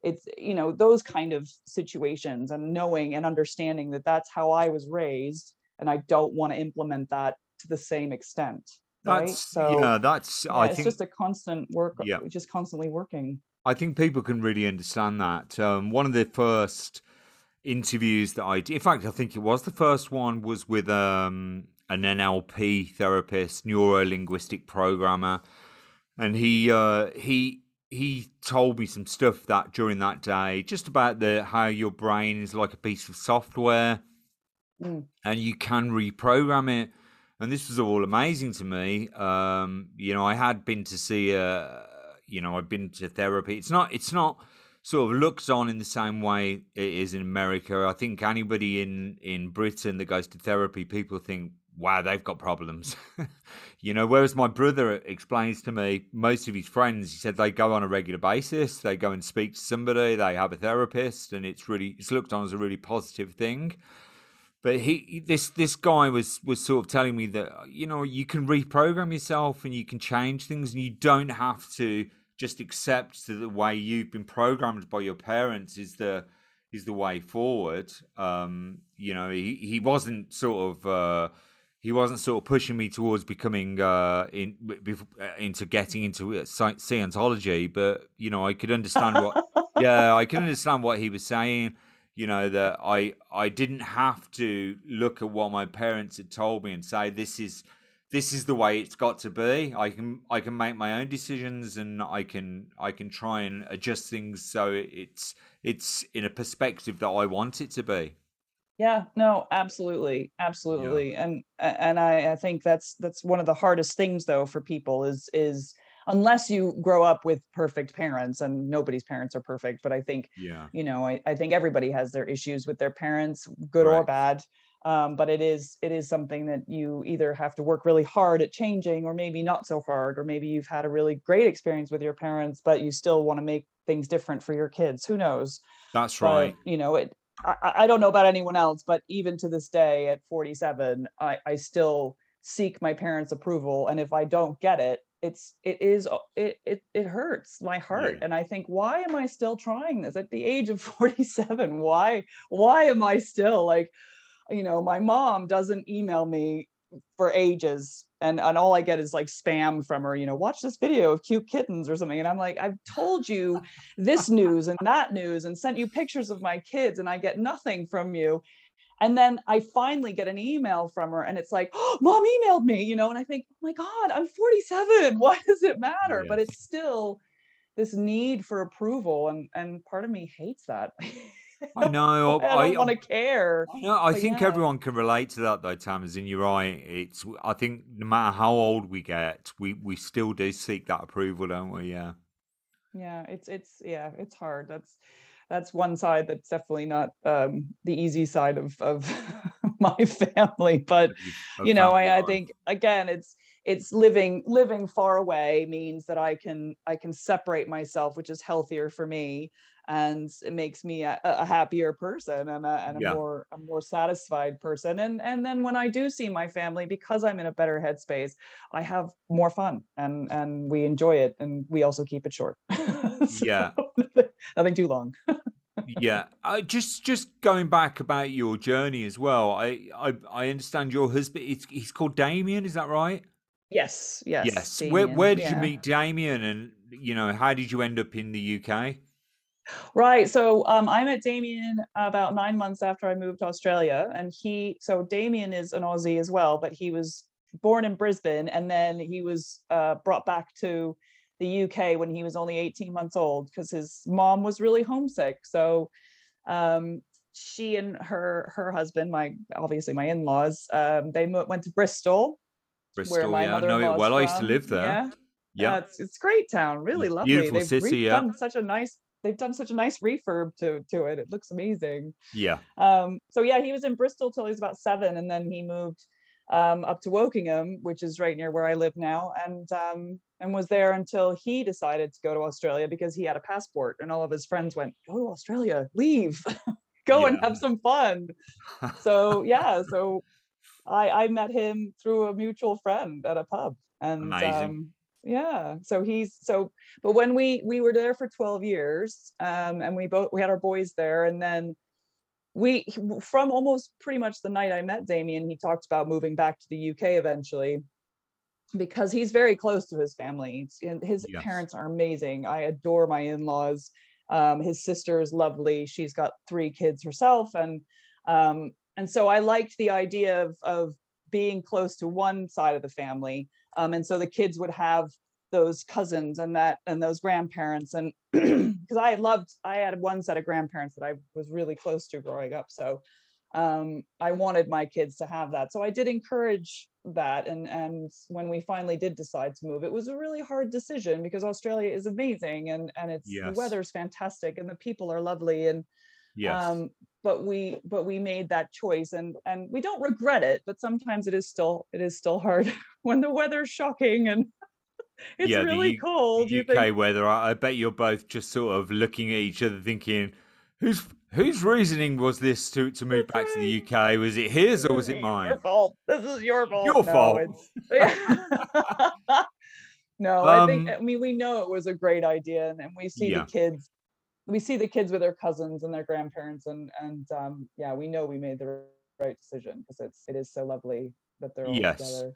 [SPEAKER 2] it's you know those kind of situations and knowing and understanding that that's how i was raised and i don't want to implement that to the same extent right
[SPEAKER 1] That's
[SPEAKER 2] so
[SPEAKER 1] yeah. That's
[SPEAKER 2] yeah,
[SPEAKER 1] I
[SPEAKER 2] it's
[SPEAKER 1] think
[SPEAKER 2] just a constant work
[SPEAKER 1] Yeah.
[SPEAKER 2] just constantly working
[SPEAKER 1] I think people can really understand that. Um, one of the first interviews that I did, in fact, I think it was the first one, was with um, an NLP therapist, neuro linguistic programmer, and he uh, he he told me some stuff that during that day, just about the how your brain is like a piece of software,
[SPEAKER 2] Mm.
[SPEAKER 1] and you can reprogram it. And this was all amazing to me. Um, you know, I had been to see a, you know, I've been to therapy. It's not, it's not sort of looks on in the same way it is in America. I think anybody in in Britain that goes to therapy, people think, wow, they've got problems. you know, whereas my brother explains to me, most of his friends, he said they go on a regular basis. They go and speak to somebody. They have a therapist, and it's really it's looked on as a really positive thing but he this this guy was was sort of telling me that you know you can reprogram yourself and you can change things and you don't have to just accept that the way you've been programmed by your parents is the is the way forward. Um you know he he wasn't sort of uh he wasn't sort of pushing me towards becoming uh in uh, into getting into uh, Scientology but you know I could understand what yeah I could understand what he was saying you know that i i didn't have to look at what my parents had told me and say this is this is the way it's got to be. I can i can make my own decisions and i can i can try and adjust things so it's it's in a perspective that i want it to be.
[SPEAKER 2] Yeah, no, absolutely, absolutely, and and I, I think that's that's one of the hardest things though for people is is unless you grow up with perfect parents and nobody's parents are perfect, but I think
[SPEAKER 1] yeah.
[SPEAKER 2] you know I, I think everybody has their issues with their parents, good or bad. Um, but it is it is something that you either have to work really hard at changing, or maybe not so hard, or maybe you've had a really great experience with your parents, but you still want to make things different for your kids. Who knows?
[SPEAKER 1] that's
[SPEAKER 2] but,
[SPEAKER 1] right
[SPEAKER 2] you know it I, I I don't know about anyone else but even to this day at 47 i i still seek my parents approval and if i don't get it it's it is uh, it it, it hurts my heart
[SPEAKER 1] Yeah.
[SPEAKER 2] and i think why am i still trying this at the age of 47 why why am i still like you know my mom doesn't email me for ages and and all i get is like spam from her you know watch this video of cute kittens or something and i'm like i've told you this news and that news and sent you pictures of my kids and i get nothing from you. And then i finally get an email from her and it's like oh, mom emailed me you know and i think oh my god i'm 47 why does it matter? But it's still this need for approval and and part of me hates that
[SPEAKER 1] I know.
[SPEAKER 2] I don't want to care.
[SPEAKER 1] Know. I
[SPEAKER 2] But
[SPEAKER 1] think
[SPEAKER 2] yeah.
[SPEAKER 1] everyone can relate to that, though, Tamsin. You're right. It's. I think no matter how old we get, we we still do seek that approval, don't we? Yeah.
[SPEAKER 2] yeah it's it's yeah it's hard that's that's one side that's definitely not um the easy side of of my family but you know I, I think again it's it's living living far away means that i can i can separate myself which is healthier for me and it makes me a, a happier person and a, and a
[SPEAKER 1] Yeah.
[SPEAKER 2] more a more satisfied person and and then when i do see my family because i'm in a better headspace i have more fun and and we enjoy it and we also keep it short So,
[SPEAKER 1] Yeah.
[SPEAKER 2] nothing too long
[SPEAKER 1] yeah. I just just going back about your journey as well. I I, I understand your husband. It's, he's called Damien. Is that right?
[SPEAKER 2] Yes yes
[SPEAKER 1] Yes. Where
[SPEAKER 2] Damien,
[SPEAKER 1] where did you meet Damien, and you know how did you end up in the UK?
[SPEAKER 2] Right. So um, I met Damien about nine months after I moved to Australia. And he, so Damien is an Aussie as well, but he was born in Brisbane and then he was uh, brought back to the UK when he was only 18 months old because his mom was really homesick. So um, she and her her husband, my obviously my in-laws, um, they mo- went to Bristol,
[SPEAKER 1] Bristol. yeah, I know it well. I used to live there.
[SPEAKER 2] Yeah,
[SPEAKER 1] Yeah.
[SPEAKER 2] it's it's a great town, really lovely.
[SPEAKER 1] beautiful
[SPEAKER 2] They've
[SPEAKER 1] city, yeah.
[SPEAKER 2] done such a nice. They've done such a nice refurb to to it. It looks amazing.
[SPEAKER 1] Yeah.
[SPEAKER 2] Um, so yeah, he was in Bristol till he was about seven, and then he moved um, up to Wokingham, which is right near where I live now, and um, and was there until he decided to go to Australia because he had a passport, and all of his friends went, "Go to Australia, leave, go and have some fun." So yeah, so I I met him through a mutual friend at a pub, and um, yeah, so he's so. But when we we were there for twelve years, um, and we both we had our boys there, and then we from almost pretty much the night I met Damien, he talked about moving back to the UK eventually because he's very close to his family. And His
[SPEAKER 1] Yes.
[SPEAKER 2] parents are amazing. I adore my in-laws. Um, his sister is lovely. She's got three kids herself, and um, and so I liked the idea of of being close to one side of the family, um, and so the kids would have those cousins and that and those grandparents and because I loved I had one set of grandparents that I was really close to growing up so um I wanted my kids to have that so I did encourage that and and when we finally did decide to move it was a really hard decision because Australia is amazing and and it's
[SPEAKER 1] Yes.
[SPEAKER 2] the weather's fantastic and the people are lovely and
[SPEAKER 1] Yes.
[SPEAKER 2] um but we but we made that choice and and we don't regret it but sometimes it is still it is still hard when the weather's shocking and it's
[SPEAKER 1] Yeah,
[SPEAKER 2] really
[SPEAKER 1] U-
[SPEAKER 2] cold
[SPEAKER 1] UK
[SPEAKER 2] think
[SPEAKER 1] weather. I, bet you're both just sort of looking at each other, thinking, "Whose whose reasoning was this to to move back to the UK? Was it his or was it mine?
[SPEAKER 2] Your
[SPEAKER 1] mine?"
[SPEAKER 2] fault. This is your fault.
[SPEAKER 1] Your
[SPEAKER 2] No,
[SPEAKER 1] fault.
[SPEAKER 2] no, I think
[SPEAKER 1] Um,
[SPEAKER 2] I mean we know it was a great idea, and, and we see
[SPEAKER 1] Yeah.
[SPEAKER 2] the kids, we see the kids with their cousins and their grandparents, and and um, yeah, we know we made the right decision because it's it is so lovely that they're all
[SPEAKER 1] Yes.
[SPEAKER 2] together.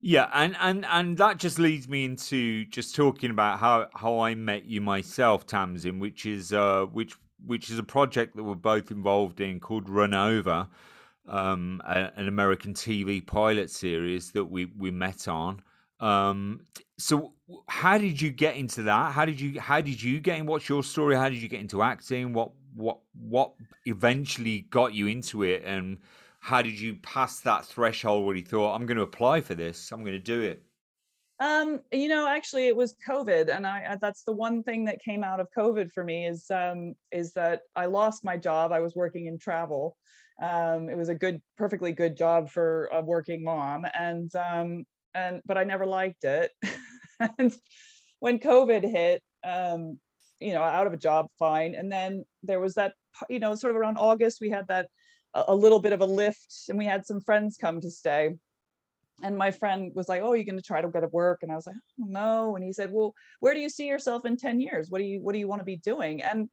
[SPEAKER 1] Yeah, and and and that just leads me into just talking about how how I met you myself, Tamsin, which is uh which which is a project that we're both involved in called Run Over, um, a, an American TV pilot series that we we met on. Um, so how did you get into that? How did you how did you get in? What's your story? How did you get into acting? What what what eventually got you into it and how did you pass that threshold where you thought i'm going to apply for this i'm going to do it
[SPEAKER 2] Um, you know, actually, it was COVID, and I that's the one thing that came out of COVID for me is um is that I lost my job. I was working in travel. Um, it was a good, perfectly good job for a working mom, and um and but I never liked it. and when COVID hit, um, you know, out of a job, fine, and then there was that, you know, sort of around August, we had that a, a little bit of a lift, and we had some friends come to stay and my friend was like, "Oh, you're going to try to go to work," and I was like, oh, "No," and he said, "Well, where do you see yourself in ten years? What do you What do you want to be doing?" And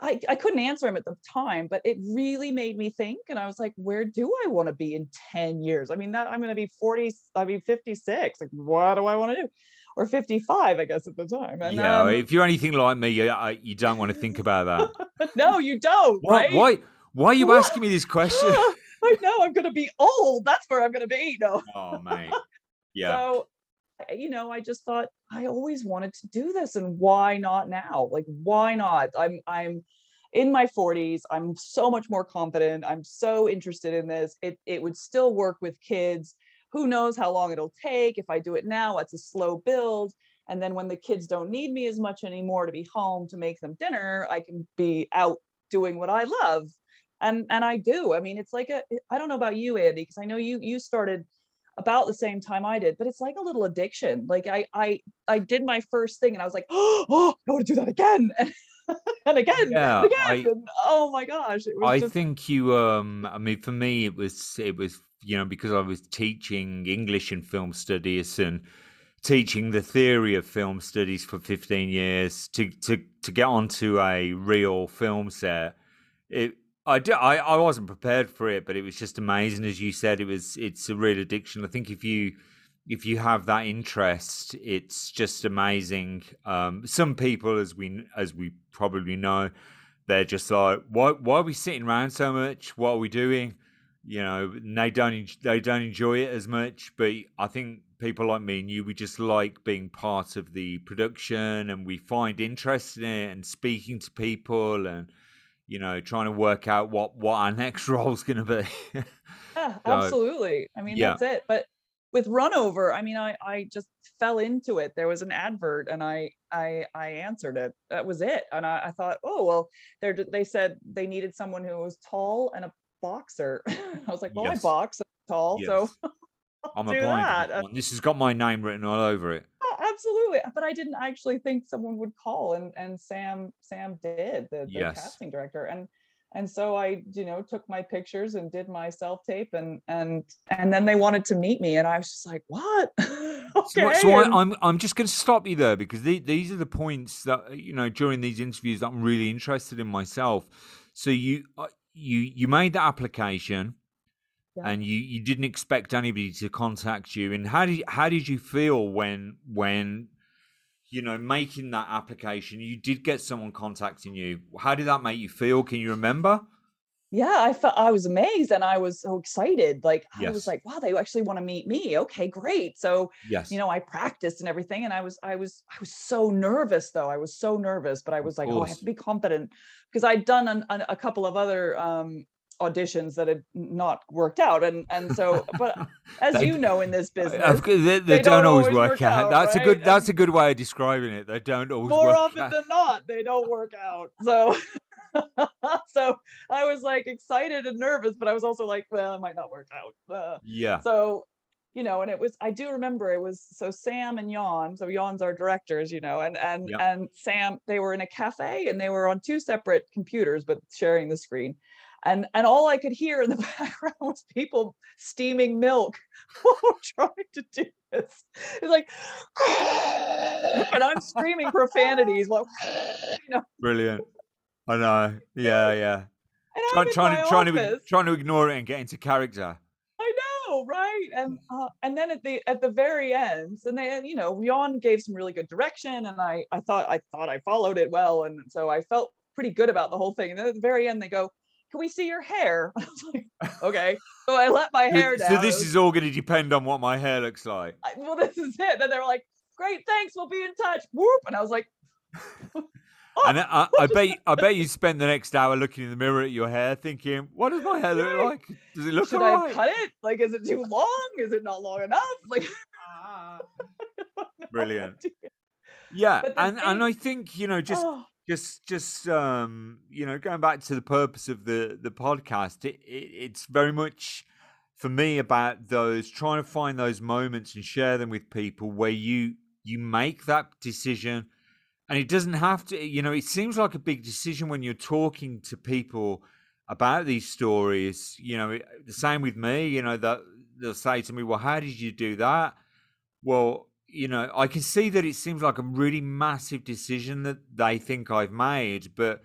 [SPEAKER 2] I I couldn't answer him at the time, but it really made me think, and I was like, "Where do I want to be in ten years? I mean, that I'm going to be forty, I mean, fifty six. Like, what do I want to do?" Or 55, I guess, at the time. And
[SPEAKER 1] yeah
[SPEAKER 2] um,
[SPEAKER 1] if you're anything like me you, you don't want to think about that
[SPEAKER 2] no, you don't,
[SPEAKER 1] why,
[SPEAKER 2] right?
[SPEAKER 1] why why are you
[SPEAKER 2] What?
[SPEAKER 1] asking me this question
[SPEAKER 2] I know I'm going to be old. That's where I'm going to be. No.
[SPEAKER 1] oh mate yeah
[SPEAKER 2] So, you know, I just thought I always wanted to do this, and why not now? Like, why not? I'm, I'm. in my 40s i'm so much more confident. I'm so interested in this. It, it would still work with kids. Who knows how long it'll take? If i do it now it's a slow build. And then when the kids don't need me as much anymore to be home to make them dinner i can be out doing what i love. And and i do. I mean it's like a i don't know about you andy because i know you you started about the same time I did, but it's like a little addiction. Like I I I did my first thing and I was like, oh, I want to do that again. and again, yeah, and again. I, and, oh my gosh.
[SPEAKER 1] I just... think you um I mean for me it was it was you know because I was teaching English and film studies and teaching the theory of film studies for 15 years to to to get onto a real film set it I, do, I I wasn't prepared for it, but it was just amazing. As you said, it was it's a real addiction. I think if you if you have that interest, it's just amazing. Um, some people, as we as we probably know, they're just like, why why are we sitting around so much? What are we doing? You know, they don't they don't enjoy it as much. But I think people like me and you, we just like being part of the production, and we find interest in it and speaking to people and you know, trying to work out what what our next role is going to be.
[SPEAKER 2] yeah, so, absolutely. I mean, yeah. that's it. But with Runover, I mean, I I just fell into it. There was an advert, and I I I answered it. That was it. And I, I thought, oh well, they they said they needed someone who was tall and a boxer. I was like, well, yes. I box, I'm tall, yes. so. I'm a blind.
[SPEAKER 1] This has got my name written all over it
[SPEAKER 2] absolutely. But I didn't actually think someone would call, and and Sam Sam did the, the yes. casting director, and and so I you know took my pictures and did my self tape, and and and then they wanted to meet me, and I was just like, what?
[SPEAKER 1] okay. So, so I, am I'm, I'm just going to stop you there because the, these are the points that you know during these interviews that I'm really interested in myself. So you uh, you you made the application yeah. and you you didn't expect anybody to contact you and how did how did you feel when when you know making that application you did get someone contacting you? How did that make you feel? Can you remember?
[SPEAKER 2] Yeah i felt i was amazed and i was so excited like yes. i was like wow they actually want to meet me okay great. So yes. you know i practiced and everything and i was i was i was so nervous though i was so nervous but i was like oh i have to be confident because i'd done an, an, a couple of other um auditions that had not worked out and and so but as they, you know in this business
[SPEAKER 1] they, they, they don't, don't, always work, work out. out. that's right? a good that's and a good way of describing it they don't always
[SPEAKER 2] more often out. than not they don't work out so so i was like excited and nervous but i was also like well it might not work out uh,
[SPEAKER 1] yeah
[SPEAKER 2] so you know and it was i do remember it was so sam and jan so jan's our directors you know and and yep. and sam they were in a cafe and they were on two separate computers but sharing the screen and and all I could hear in the background was people steaming milk while trying to do this. It's like, and I'm screaming profanities while, you know.
[SPEAKER 1] Brilliant. I know. Yeah, yeah. Try, trying to trying to trying to ignore it and get into character.
[SPEAKER 2] I know, right? And uh, and then at the at the very end, and they you know Jan gave some really good direction, and I I thought I thought I followed it well, and so I felt pretty good about the whole thing. And then at the very end, they go, can we see your hair? I was like, okay. So I let my hair down.
[SPEAKER 1] So this is all going to depend on what my hair looks like.
[SPEAKER 2] I, well, this is it. Then they were like, great, thanks, we'll be in touch. Whoop. And I was like,
[SPEAKER 1] Oh, and I, I, bet I bet you spend the next hour looking in the mirror at your hair, thinking, "What does my hair look like? Does it look
[SPEAKER 2] Should
[SPEAKER 1] I
[SPEAKER 2] cut it? Like, is it too long? Is it not long enough? Like, ah.
[SPEAKER 1] brilliant. Yeah, and thing, and I think you know just oh just just um you know going back to the purpose of the the podcast it, it, it's very much for me about those trying to find those moments and share them with people where you you make that decision and it doesn't have to you know it seems like a big decision when you're talking to people about these stories you know the same with me you know that they'll say to me well how did you do that? Well you know, I can see that it seems like a really massive decision that they think I've made, but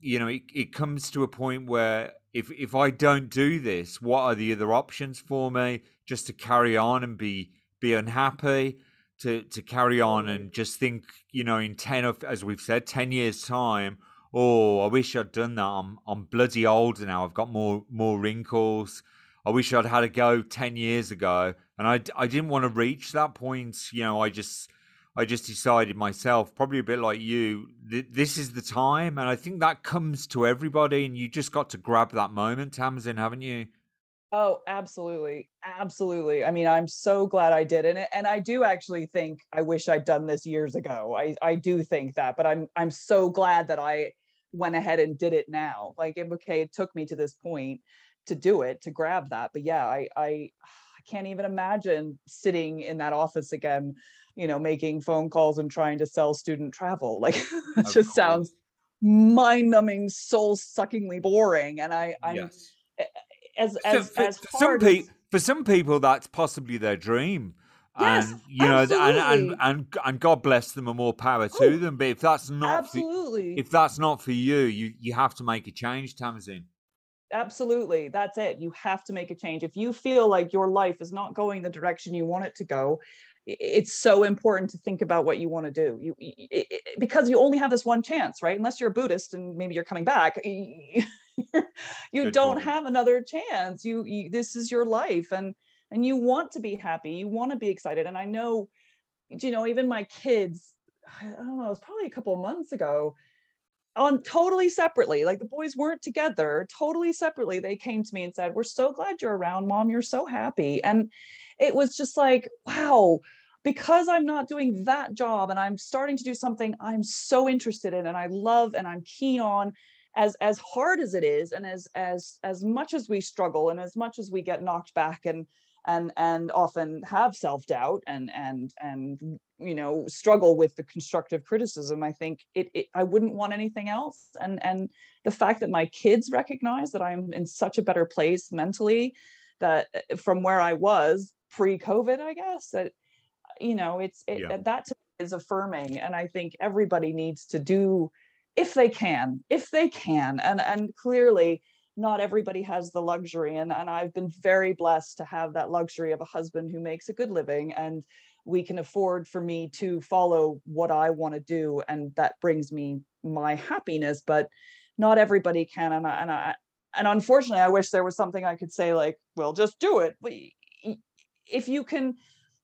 [SPEAKER 1] you know, it, it comes to a point where if if I don't do this, what are the other options for me? Just to carry on and be be unhappy, to to carry on and just think, you know, in ten of as we've said, ten years time, oh, I wish I'd done that. I'm I'm bloody old now. I've got more more wrinkles. I wish I'd had a go ten years ago and I, I didn't want to reach that point. You know, I just I just decided myself, probably a bit like you, th- this is the time. And I think that comes to everybody, and you just got to grab that moment, Tamsin, haven't you?
[SPEAKER 2] Oh, absolutely. Absolutely. I mean, I'm so glad I did. And and I do actually think I wish I'd done this years ago. I I do think that, but I'm I'm so glad that I went ahead and did it now. Like okay, it took me to this point to do it, to grab that. But yeah, I I I can't even imagine sitting in that office again, you know, making phone calls and trying to sell student travel. Like it just course. sounds mind-numbing, soul-suckingly boring. And I I'm yes as as for, as
[SPEAKER 1] some
[SPEAKER 2] people
[SPEAKER 1] for some people that's possibly their dream yes, and you know and, and and and god bless them and more power to oh, them but if that's not
[SPEAKER 2] absolutely
[SPEAKER 1] for, if that's not for you you you have to make a change tamsin
[SPEAKER 2] absolutely that's it you have to make a change if you feel like your life is not going the direction you want it to go it's so important to think about what you want to do you it, it, because you only have this one chance right unless you're a buddhist and maybe you're coming back you Good don't point. have another chance you, you this is your life and and you want to be happy you want to be excited and i know you know even my kids i don't know it was probably a couple months ago on totally separately like the boys weren't together totally separately they came to me and said we're so glad you're around mom you're so happy. And it was just like wow because i'm not doing that job and i'm starting to do something i'm so interested in and i love and i'm keen on as as hard as it is and as as as much as we struggle and as much as we get knocked back and and and often have self-doubt and and and you know struggle with the constructive criticism i think it, it, i wouldn't want anything else. And and the fact that my kids recognize that i'm in such a better place mentally that eh, from where i was pre-covid i guess that you know it's it, yeah. that is affirming. And i think everybody needs to do if they can if they can. And and clearly not everybody has the luxury. And and I've been very blessed to have that luxury of a husband who makes a good living. And we can afford for me to follow what I want to do and that brings me my happiness but not everybody can and I, and I and unfortunately I wish there was something I could say like well just do it. If you can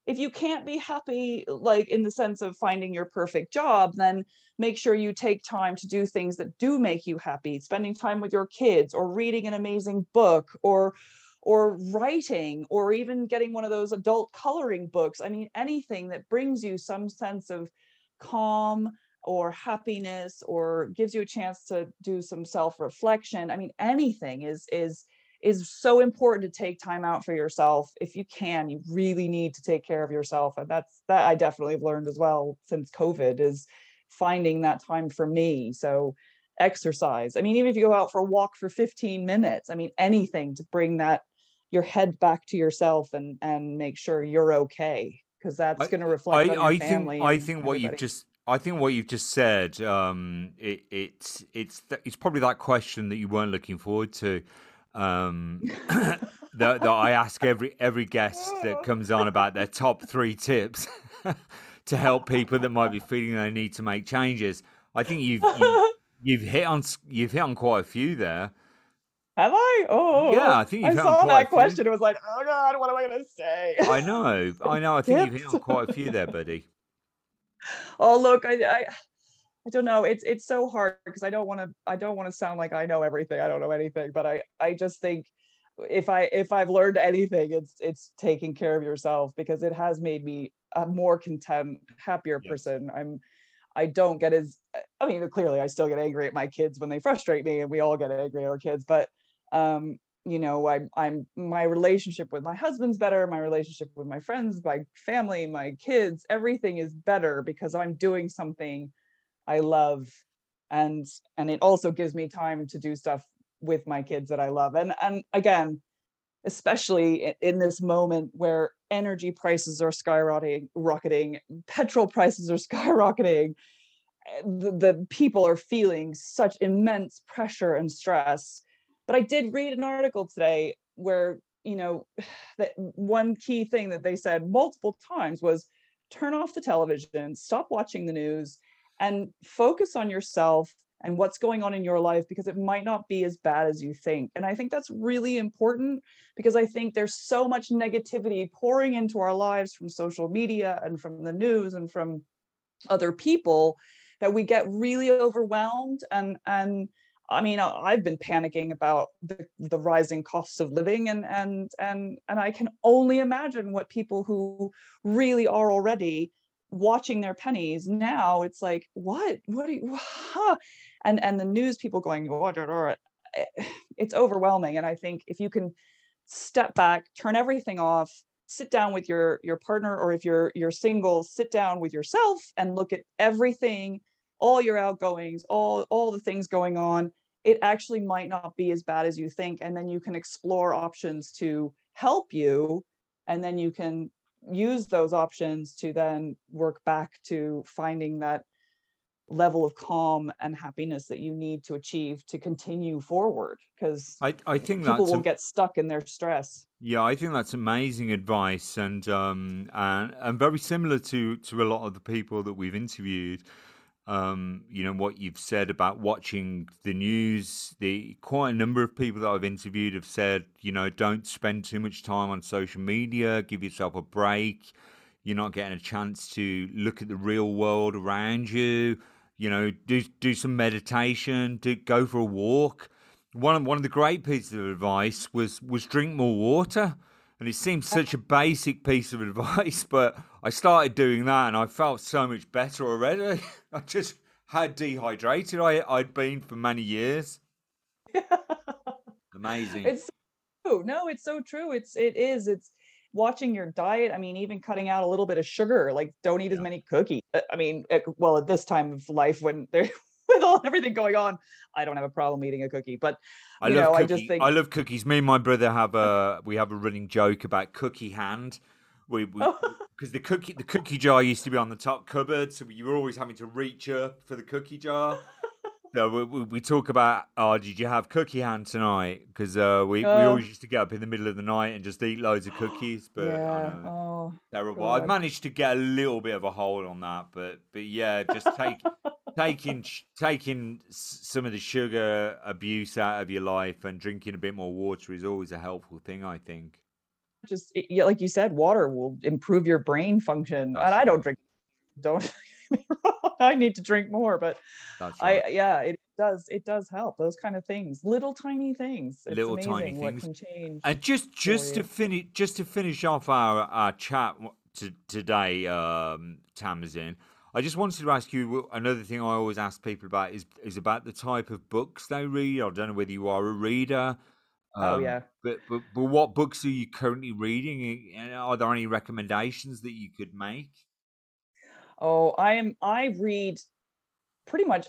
[SPEAKER 2] if you can't be happy like in the sense of finding your perfect job then make sure you take time to do things that do make you happy spending time with your kids or reading an amazing book or or writing or even getting one of those adult coloring books i mean anything that brings you some sense of calm or happiness or gives you a chance to do some self reflection i mean anything is is is so important to take time out for yourself if you can you really need to take care of yourself and that's that i definitely have learned as well since covid is finding that time for me so exercise i mean even if you go out for a walk for 15 minutes i mean anything to bring that your head back to yourself and and make sure you're okay because that's going to reflect I, on your
[SPEAKER 1] I
[SPEAKER 2] family
[SPEAKER 1] think I think what you've just I think what you've just said um, it, it's it's it's probably that question that you weren't looking forward to um, that, that I ask every every guest that comes on about their top three tips to help people that might be feeling they need to make changes. I think you've you've, you've hit on you've hit on quite a few there.
[SPEAKER 2] Have I? Oh,
[SPEAKER 1] yeah. I think
[SPEAKER 2] I saw that question. It was like, oh god, what am I going to say?
[SPEAKER 1] I know, I know. I think you've hit on quite a few there, buddy.
[SPEAKER 2] Oh look, I, I I don't know. It's it's so hard because I don't want to I don't want to sound like I know everything. I don't know anything, but I I just think if I if I've learned anything, it's it's taking care of yourself because it has made me a more content, happier yes. person. I'm I don't get as I mean clearly I still get angry at my kids when they frustrate me and we all get angry at our kids, but um you know I'm I'm my relationship with my husband's better, my relationship with my friends, my family, my kids, everything is better because I'm doing something I love and and it also gives me time to do stuff with my kids that I love. And and again, especially in this moment where energy prices are skyrocketing, rocketing, petrol prices are skyrocketing, eh, the, the people are feeling such immense pressure and stress. But I did read an article today where, you know, that one key thing that they said multiple times was turn off the television, stop watching the news, and focus on yourself and what's going on in your life because it might not be as bad as you think. And I think that's really important because I think there's so much negativity pouring into our lives from social media and from the news and from other people that we get really overwhelmed and and I mean, I've been panicking about the, the rising costs of living, and and and and I can only imagine what people who really are already watching their pennies now. It's like, what, what you? Huh? And and the news people going, eh, it's overwhelming. And I think if you can step back, turn everything off, sit down with your your partner, or if you're you're single, sit down with yourself and look at everything all your outgoings, all all the things going on, it actually might not be as bad as you think. And then you can explore options to help you. And then you can use those options to then work back to finding that level of calm and happiness that you need to achieve to continue forward because
[SPEAKER 1] I, I think
[SPEAKER 2] people
[SPEAKER 1] will
[SPEAKER 2] a, get stuck in their stress
[SPEAKER 1] yeah i think that's amazing advice and um and, and very similar to to a lot of the people that we've interviewed um, you know what you've said about watching the news. The quite a number of people that I've interviewed have said, you know, don't spend too much time on social media. Give yourself a break. You're not getting a chance to look at the real world around you. You know, do do some meditation. Do go for a walk. One of one of the great pieces of advice was was drink more water. And it seems such a basic piece of advice, but I started doing that and I felt so much better already. I just had dehydrated I, I'd been for many years. Amazing.
[SPEAKER 2] It's so true. No, it's so true. It's it is. It's watching your diet. I mean, even cutting out a little bit of sugar. Like, don't eat yeah. as many cookies. Uh, I mean, it, well, at this time of life when there with all everything going on, I don't have a problem eating a cookie. But
[SPEAKER 1] I love know, cookie, I just think I love cookies. Me and my brother have a we have a running joke about cookie hand. We because the cookie the cookie jar used to be on the top cupboard, so you were always having to reach up for the cookie jar. So we, we, we, talk about, oh, did you have cookie hand tonight? Because uh, we, we always used to get up in the middle of the night and just eat loads of cookies. But
[SPEAKER 2] yeah. oh,
[SPEAKER 1] terrible. God. I've managed to get a little bit of a hold on that, but but yeah, just take taking taking some of the sugar abuse out of your life and drinking a bit more water is always a helpful thing. I think.
[SPEAKER 2] Just like you said, water will improve your brain function, That's and I don't drink. Don't. I need to drink more, but right. I yeah, it does it does help those kind of things, little tiny things. It's little tiny things. can change.
[SPEAKER 1] And just just to finish just to finish off our our chat to, today, um, Tamsin, I just wanted to ask you another thing I always ask people about is is about the type of books they read. I don't know whether you are a reader.
[SPEAKER 2] Oh, um, oh yeah.
[SPEAKER 1] But, but but what books are you currently reading? Are there any recommendations that you could make?
[SPEAKER 2] Oh, I am. I read pretty much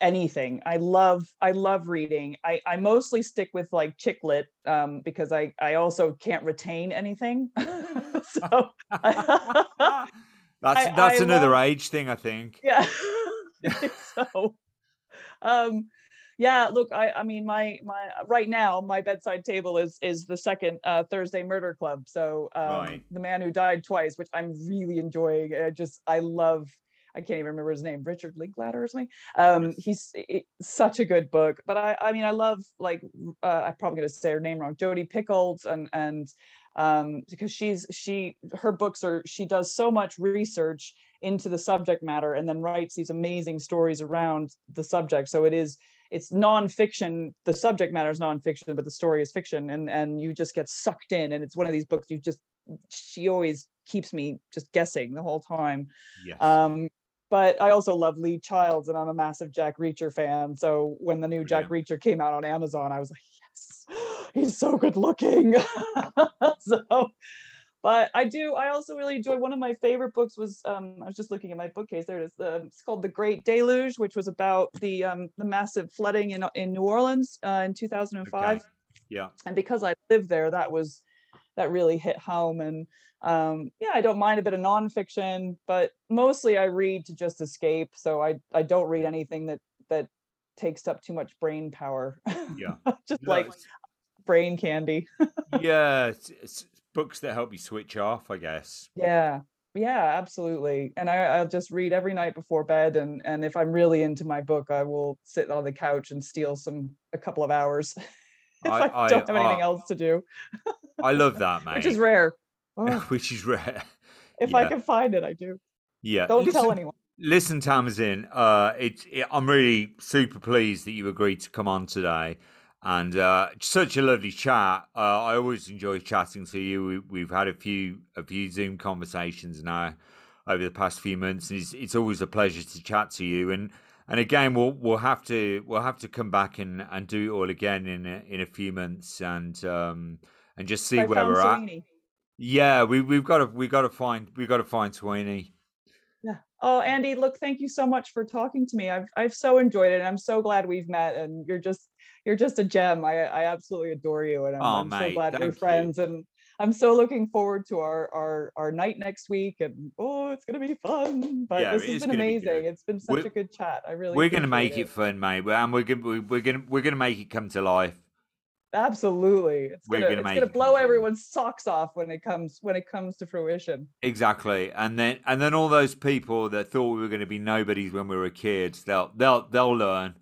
[SPEAKER 2] anything. I love. I love reading. I I mostly stick with like chick lit um, because I I also can't retain anything. so.
[SPEAKER 1] That's I, that's I another love, age thing, I think.
[SPEAKER 2] Yeah. so, um, yeah. Look, I I mean, my my right now my bedside table is is the second uh, Thursday Murder Club. So, um, right. the man who died twice, which I'm really enjoying. I just I love. I can't even remember his name, Richard Linklater or something. Um, he's it, such a good book. But I, I mean, I love like uh, I'm probably going to say her name wrong, Jodi Picoult, and and um, because she's she her books are she does so much research into the subject matter and then writes these amazing stories around the subject. So it is it's nonfiction. The subject matter is nonfiction, but the story is fiction, and and you just get sucked in. And it's one of these books you just she always keeps me just guessing the whole time. Yes. Um, but I also love Lee Childs, and I'm a massive Jack Reacher fan. So when the new Jack Reacher came out on Amazon, I was like, he's so good looking. so, but I do. I also really enjoy. One of my favorite books was. Um, I was just looking at my bookcase. There it is. The, it's called The Great Deluge, which was about the um, the massive flooding in in New Orleans uh, in 2005. Okay.
[SPEAKER 1] Yeah.
[SPEAKER 2] And because I lived there, that was that really hit home. And um, yeah, I don't mind a bit of nonfiction, but mostly I read to just escape. So I I don't read anything that that takes up too much brain power.
[SPEAKER 1] Yeah.
[SPEAKER 2] just no, like brain candy.
[SPEAKER 1] yeah, it's, it's, books that help you switch off, I guess.
[SPEAKER 2] Yeah. Yeah, absolutely. And I, I'll just read every night before bed, and and if I'm really into my book, I will sit on the couch and steal some a couple of hours if I,
[SPEAKER 1] I- I-
[SPEAKER 2] don't have anything
[SPEAKER 1] uh,
[SPEAKER 2] else to do,
[SPEAKER 1] I love that, mate.
[SPEAKER 2] which is rare. Oh,
[SPEAKER 1] Which is rare.
[SPEAKER 2] if I can find it, I do.
[SPEAKER 1] Yeah.
[SPEAKER 2] Don't
[SPEAKER 1] listen,
[SPEAKER 2] tell anyone.
[SPEAKER 1] Listen, Tamsin, uh, it's it, I'm really super pleased that you agreed to come on today, and uh, such a lovely chat. Uh, I always enjoy chatting to you. We, we've had a few a few Zoom conversations now over the past few months, and it's, it's always a pleasure to chat to you. And and again, we'll we'll have to we'll have to come back and, and do it all again in a, in a few months, and um and just see
[SPEAKER 2] I
[SPEAKER 1] where we're at.
[SPEAKER 2] Sweeney.
[SPEAKER 1] Yeah, we we've got to we got to find we got to find Sweeney.
[SPEAKER 2] Oh, Andy, look, thank you so much for talking to me. I've I've so enjoyed it. and I'm so glad we've met and you're just you're just a gem. I I absolutely adore you and I'm,
[SPEAKER 1] Oh,
[SPEAKER 2] I'm so glad we're
[SPEAKER 1] you.
[SPEAKER 2] friends and I'm so looking forward to our our our night next week and oh, it's going to be fun. But
[SPEAKER 1] Yeah,
[SPEAKER 2] this has been
[SPEAKER 1] gonna be
[SPEAKER 2] amazing. It's been such
[SPEAKER 1] We're-
[SPEAKER 2] a good chat. I really
[SPEAKER 1] We're gonna make it fun, mate, and we're gonna we- we're gonna we're gonna we're gonna make it come to life.
[SPEAKER 2] Absolutely. It's
[SPEAKER 1] We're
[SPEAKER 2] gonna,
[SPEAKER 1] gonna
[SPEAKER 2] it's gonna blow everyone's socks off when it comes when it comes to fruition.
[SPEAKER 1] Exactly, and then and then all those people that thought we were going to be nobodies when we were kids, they'll they'll they'll learn.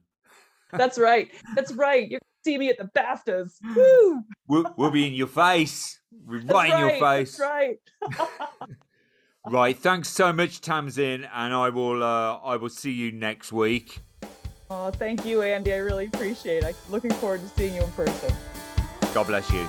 [SPEAKER 2] That's right. That's right. You see me at the BAFTAs. Woo!
[SPEAKER 1] We'll, we'll be in your face, We're
[SPEAKER 2] That's
[SPEAKER 1] right in your face.
[SPEAKER 2] That's right.
[SPEAKER 1] Right, Thanks so much, Tamsin, and I will uh, I will see you next week.
[SPEAKER 2] Oh, thank you, Andy. I really appreciate it. I'm looking forward to seeing you in person.
[SPEAKER 1] God bless you.